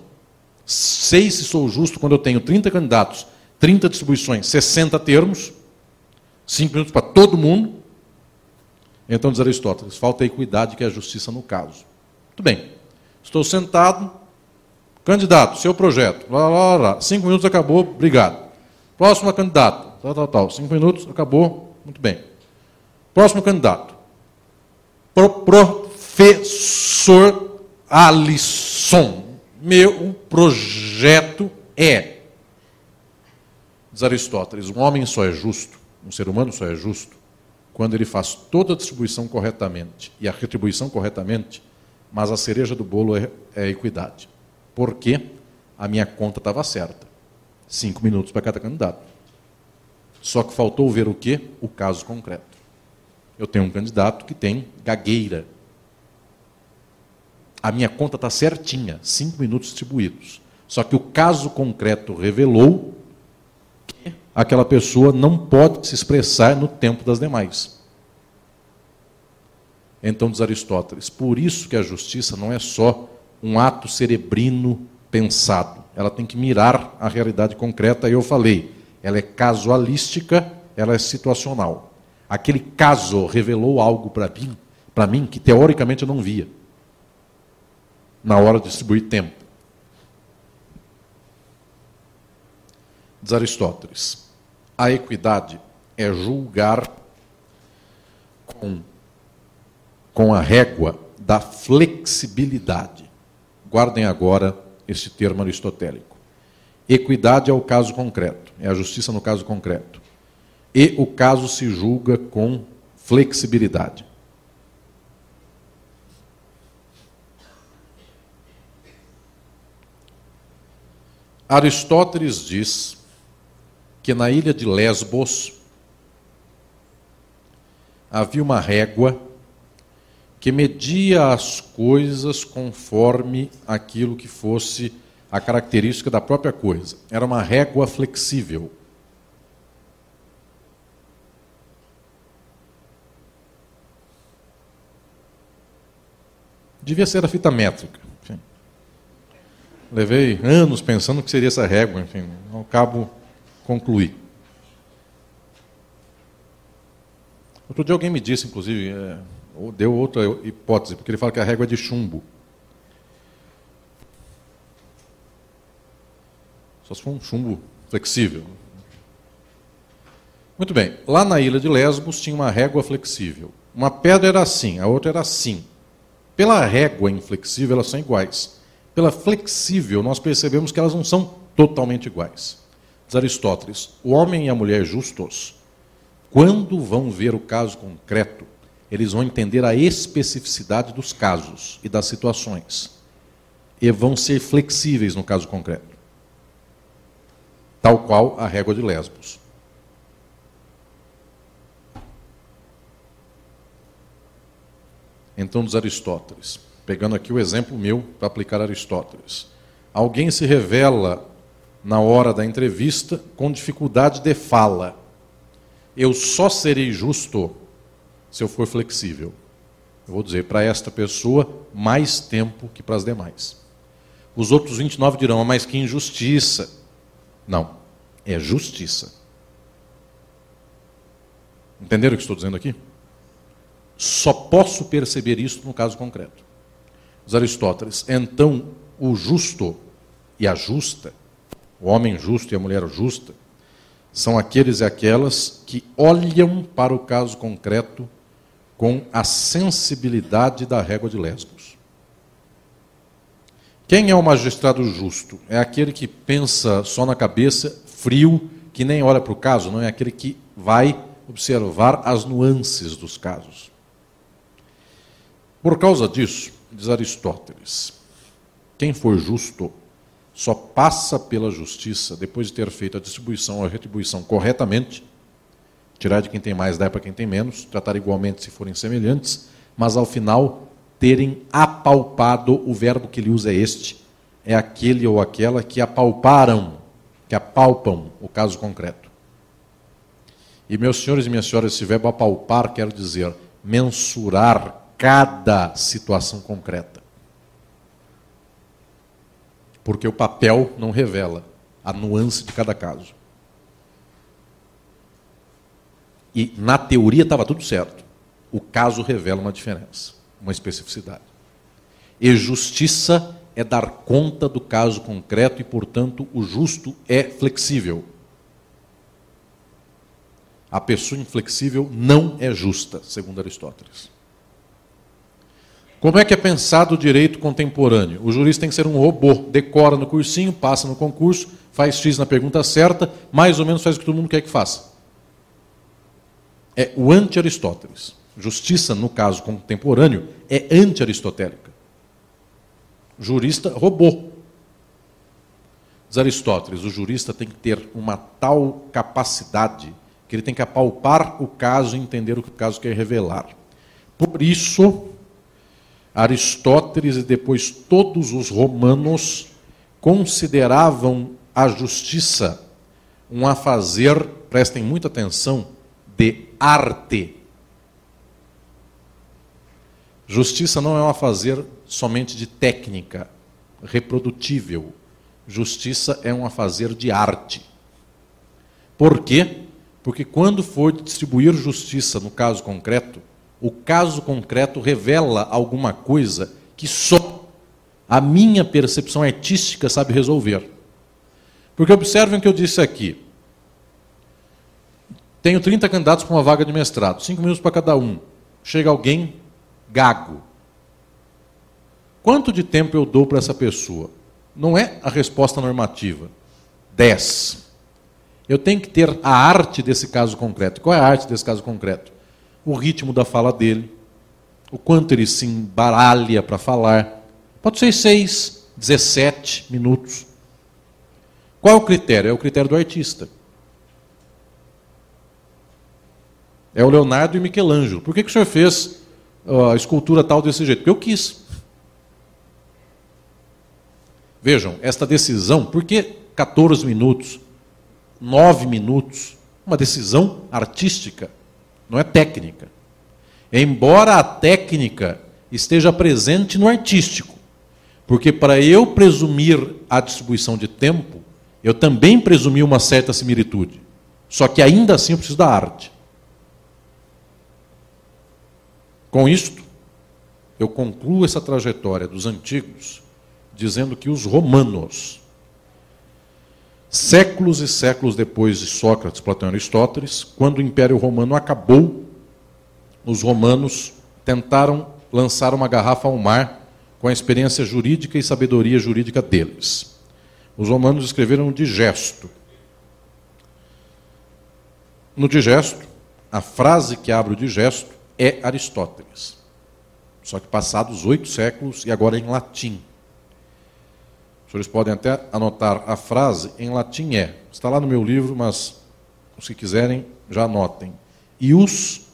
Sei se sou justo quando eu tenho 30 candidatos, 30 distribuições, 60 termos, cinco minutos para todo mundo. Então diz Aristóteles, falta equidade, que é a justiça no caso. Muito bem. Estou sentado, candidato, seu projeto. Lá, lá, lá, Cinco minutos acabou, obrigado. Próximo candidato, tal, tal, tal. Cinco minutos, acabou, muito bem. Próximo candidato. Pro, professor Alisson. Meu projeto é. Diz Aristóteles, um homem só é justo, um ser humano só é justo quando ele faz toda a distribuição corretamente e a retribuição corretamente, mas a cereja do bolo é, é a equidade. Porque a minha conta estava certa. Cinco minutos para cada candidato. Só que faltou ver o quê? O caso concreto. Eu tenho um candidato que tem gagueira. A minha conta está certinha, cinco minutos distribuídos. Só que o caso concreto revelou que aquela pessoa não pode se expressar no tempo das demais. Então, diz Aristóteles, por isso que a justiça não é só um ato cerebrino pensado, ela tem que mirar a realidade concreta. E eu falei, ela é casualística, ela é situacional. Aquele caso revelou algo para mim, para mim que teoricamente eu não via. Na hora de distribuir tempo. Diz Aristóteles: a equidade é julgar com, com a régua da flexibilidade. Guardem agora este termo aristotélico. Equidade é o caso concreto, é a justiça no caso concreto. E o caso se julga com flexibilidade. Aristóteles diz que na ilha de Lesbos havia uma régua que media as coisas conforme aquilo que fosse a característica da própria coisa. Era uma régua flexível. Devia ser a fita métrica. Enfim. Levei anos pensando que seria essa régua, enfim, ao cabo concluí. Outro dia alguém me disse, inclusive, é, deu outra hipótese, porque ele fala que a régua é de chumbo. Só se for um chumbo flexível. Muito bem. Lá na ilha de Lesbos tinha uma régua flexível. Uma pedra era assim, a outra era assim. Pela régua inflexível, elas são iguais. Pela flexível, nós percebemos que elas não são totalmente iguais. Diz Aristóteles: o homem e a mulher justos, quando vão ver o caso concreto, eles vão entender a especificidade dos casos e das situações. E vão ser flexíveis no caso concreto. Tal qual a régua de Lesbos. Então, diz Aristóteles, pegando aqui o exemplo meu para aplicar Aristóteles. Alguém se revela na hora da entrevista com dificuldade de fala. Eu só serei justo se eu for flexível. Eu vou dizer para esta pessoa mais tempo que para as demais. Os outros 29 dirão, mas que injustiça. Não, é justiça. Entenderam o que estou dizendo aqui? Só posso perceber isso no caso concreto. Os Aristóteles, então o justo e a justa, o homem justo e a mulher justa, são aqueles e aquelas que olham para o caso concreto com a sensibilidade da régua de Lesbos. Quem é o magistrado justo? É aquele que pensa só na cabeça, frio, que nem olha para o caso, não é aquele que vai observar as nuances dos casos. Por causa disso, diz Aristóteles, quem for justo só passa pela justiça depois de ter feito a distribuição ou a retribuição corretamente tirar de quem tem mais, dar para quem tem menos, tratar igualmente se forem semelhantes, mas ao final terem apalpado, o verbo que ele usa é este, é aquele ou aquela que apalparam, que apalpam o caso concreto. E meus senhores e minhas senhoras, esse verbo apalpar quer dizer mensurar cada situação concreta. Porque o papel não revela a nuance de cada caso. E na teoria estava tudo certo. O caso revela uma diferença, uma especificidade. E justiça é dar conta do caso concreto e, portanto, o justo é flexível. A pessoa inflexível não é justa, segundo Aristóteles. Como é que é pensado o direito contemporâneo? O jurista tem que ser um robô, decora no cursinho, passa no concurso, faz X na pergunta certa, mais ou menos faz o que todo mundo quer que faça é o anti-Aristóteles. Justiça, no caso contemporâneo, é anti-aristotélica. Jurista robô. Diz Aristóteles, o jurista tem que ter uma tal capacidade que ele tem que apalpar o caso e entender o que o caso quer revelar. Por isso, Aristóteles e depois todos os romanos consideravam a justiça um afazer, prestem muita atenção, de arte. Justiça não é um afazer somente de técnica, reprodutível. Justiça é um afazer de arte. Por quê? Porque quando for distribuir justiça no caso concreto, o caso concreto revela alguma coisa que só a minha percepção artística sabe resolver. Porque observem o que eu disse aqui. Tenho 30 candidatos para uma vaga de mestrado, 5 minutos para cada um. Chega alguém gago. Quanto de tempo eu dou para essa pessoa? Não é a resposta normativa. 10. Eu tenho que ter a arte desse caso concreto. Qual é a arte desse caso concreto? O ritmo da fala dele, o quanto ele se embaralha para falar. Pode ser 6, 17 minutos. Qual é o critério? É o critério do artista. É o Leonardo e Michelangelo. Por que, que o senhor fez a escultura tal desse jeito? Porque eu quis. Vejam, esta decisão, por que 14 minutos, 9 minutos? Uma decisão artística, não é técnica. Embora a técnica esteja presente no artístico, porque para eu presumir a distribuição de tempo, eu também presumi uma certa similitude. Só que ainda assim eu preciso da arte. Com isto, eu concluo essa trajetória dos antigos dizendo que os romanos, séculos e séculos depois de Sócrates, Platão e Aristóteles, quando o Império Romano acabou, os romanos tentaram lançar uma garrafa ao mar com a experiência jurídica e sabedoria jurídica deles. Os romanos escreveram um digesto. No digesto, a frase que abre o digesto é Aristóteles. Só que passados oito séculos e agora em latim. Os senhores podem até anotar a frase em latim é. Está lá no meu livro, mas os que quiserem já anotem. Ius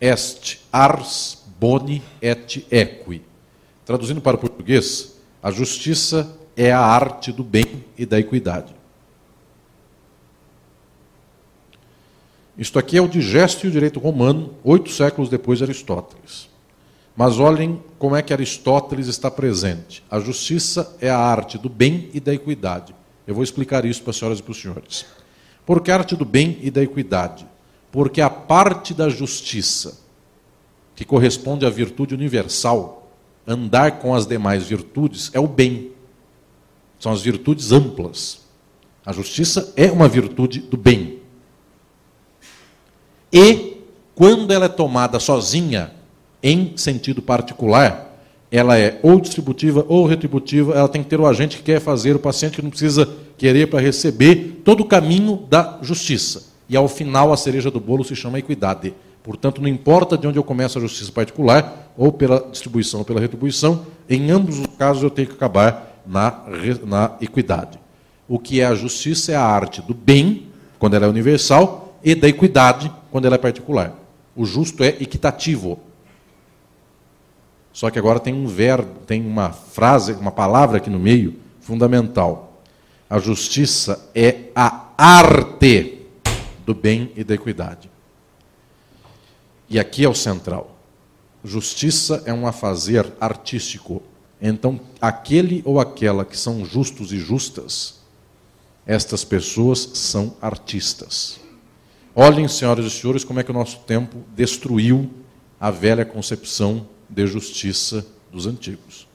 est ars boni et equi. Traduzindo para o português, a justiça é a arte do bem e da equidade. Isto aqui é o digesto e o direito romano, oito séculos depois de Aristóteles. Mas olhem como é que Aristóteles está presente. A justiça é a arte do bem e da equidade. Eu vou explicar isso para as senhoras e para os senhores. Por que a arte do bem e da equidade? Porque a parte da justiça, que corresponde à virtude universal, andar com as demais virtudes, é o bem. São as virtudes amplas. A justiça é uma virtude do bem. E, quando ela é tomada sozinha, em sentido particular, ela é ou distributiva ou retributiva, ela tem que ter o agente que quer fazer, o paciente que não precisa querer para receber, todo o caminho da justiça. E ao final, a cereja do bolo se chama equidade. Portanto, não importa de onde eu começo a justiça particular, ou pela distribuição ou pela retribuição, em ambos os casos eu tenho que acabar na, na equidade. O que é a justiça é a arte do bem, quando ela é universal, e da equidade, quando ela é particular. O justo é equitativo. Só que agora tem um verbo, tem uma frase, uma palavra aqui no meio, fundamental. A justiça é a arte do bem e da equidade. E aqui é o central. Justiça é um afazer artístico então, aquele ou aquela que são justos e justas, estas pessoas são artistas. Olhem, senhoras e senhores, como é que o nosso tempo destruiu a velha concepção de justiça dos antigos.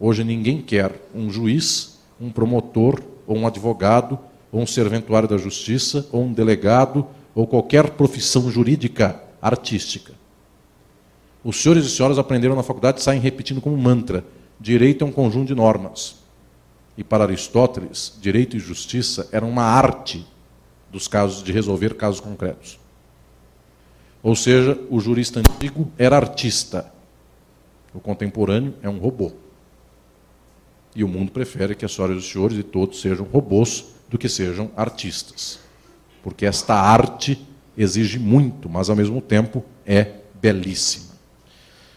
Hoje ninguém quer um juiz, um promotor, ou um advogado, ou um serventuário da justiça, ou um delegado, ou qualquer profissão jurídica artística. Os senhores e senhoras aprenderam na faculdade saem repetindo como mantra: Direito é um conjunto de normas. E para Aristóteles, direito e justiça eram uma arte dos casos de resolver casos concretos. Ou seja, o jurista antigo era artista. O contemporâneo é um robô. E o mundo prefere que as senhoras e os senhores e todos sejam robôs do que sejam artistas. Porque esta arte exige muito, mas ao mesmo tempo é belíssima.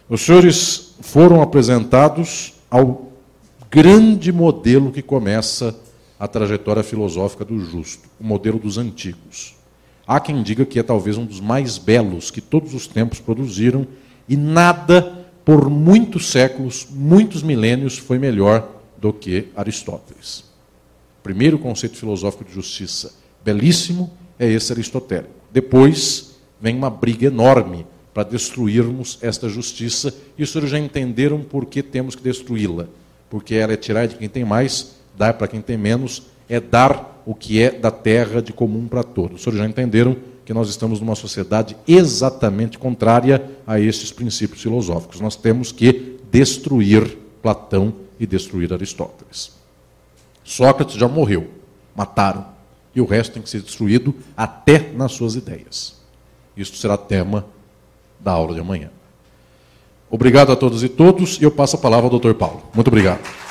Os senhores foram apresentados ao grande modelo que começa a trajetória filosófica do justo, o modelo dos antigos. Há quem diga que é talvez um dos mais belos que todos os tempos produziram, e nada por muitos séculos, muitos milênios, foi melhor do que Aristóteles. O primeiro conceito filosófico de justiça, belíssimo, é esse aristotélico. Depois vem uma briga enorme para destruirmos esta justiça, e senhores já entenderam por que temos que destruí-la. Porque ela é tirar de quem tem mais, dar para quem tem menos, é dar o que é da terra de comum para todos. Os senhores já entenderam que nós estamos numa sociedade exatamente contrária a esses princípios filosóficos. Nós temos que destruir Platão e destruir Aristóteles. Sócrates já morreu, mataram, e o resto tem que ser destruído até nas suas ideias. Isto será tema da aula de amanhã. Obrigado a todos e todos, e eu passo a palavra ao Dr. Paulo. Muito obrigado.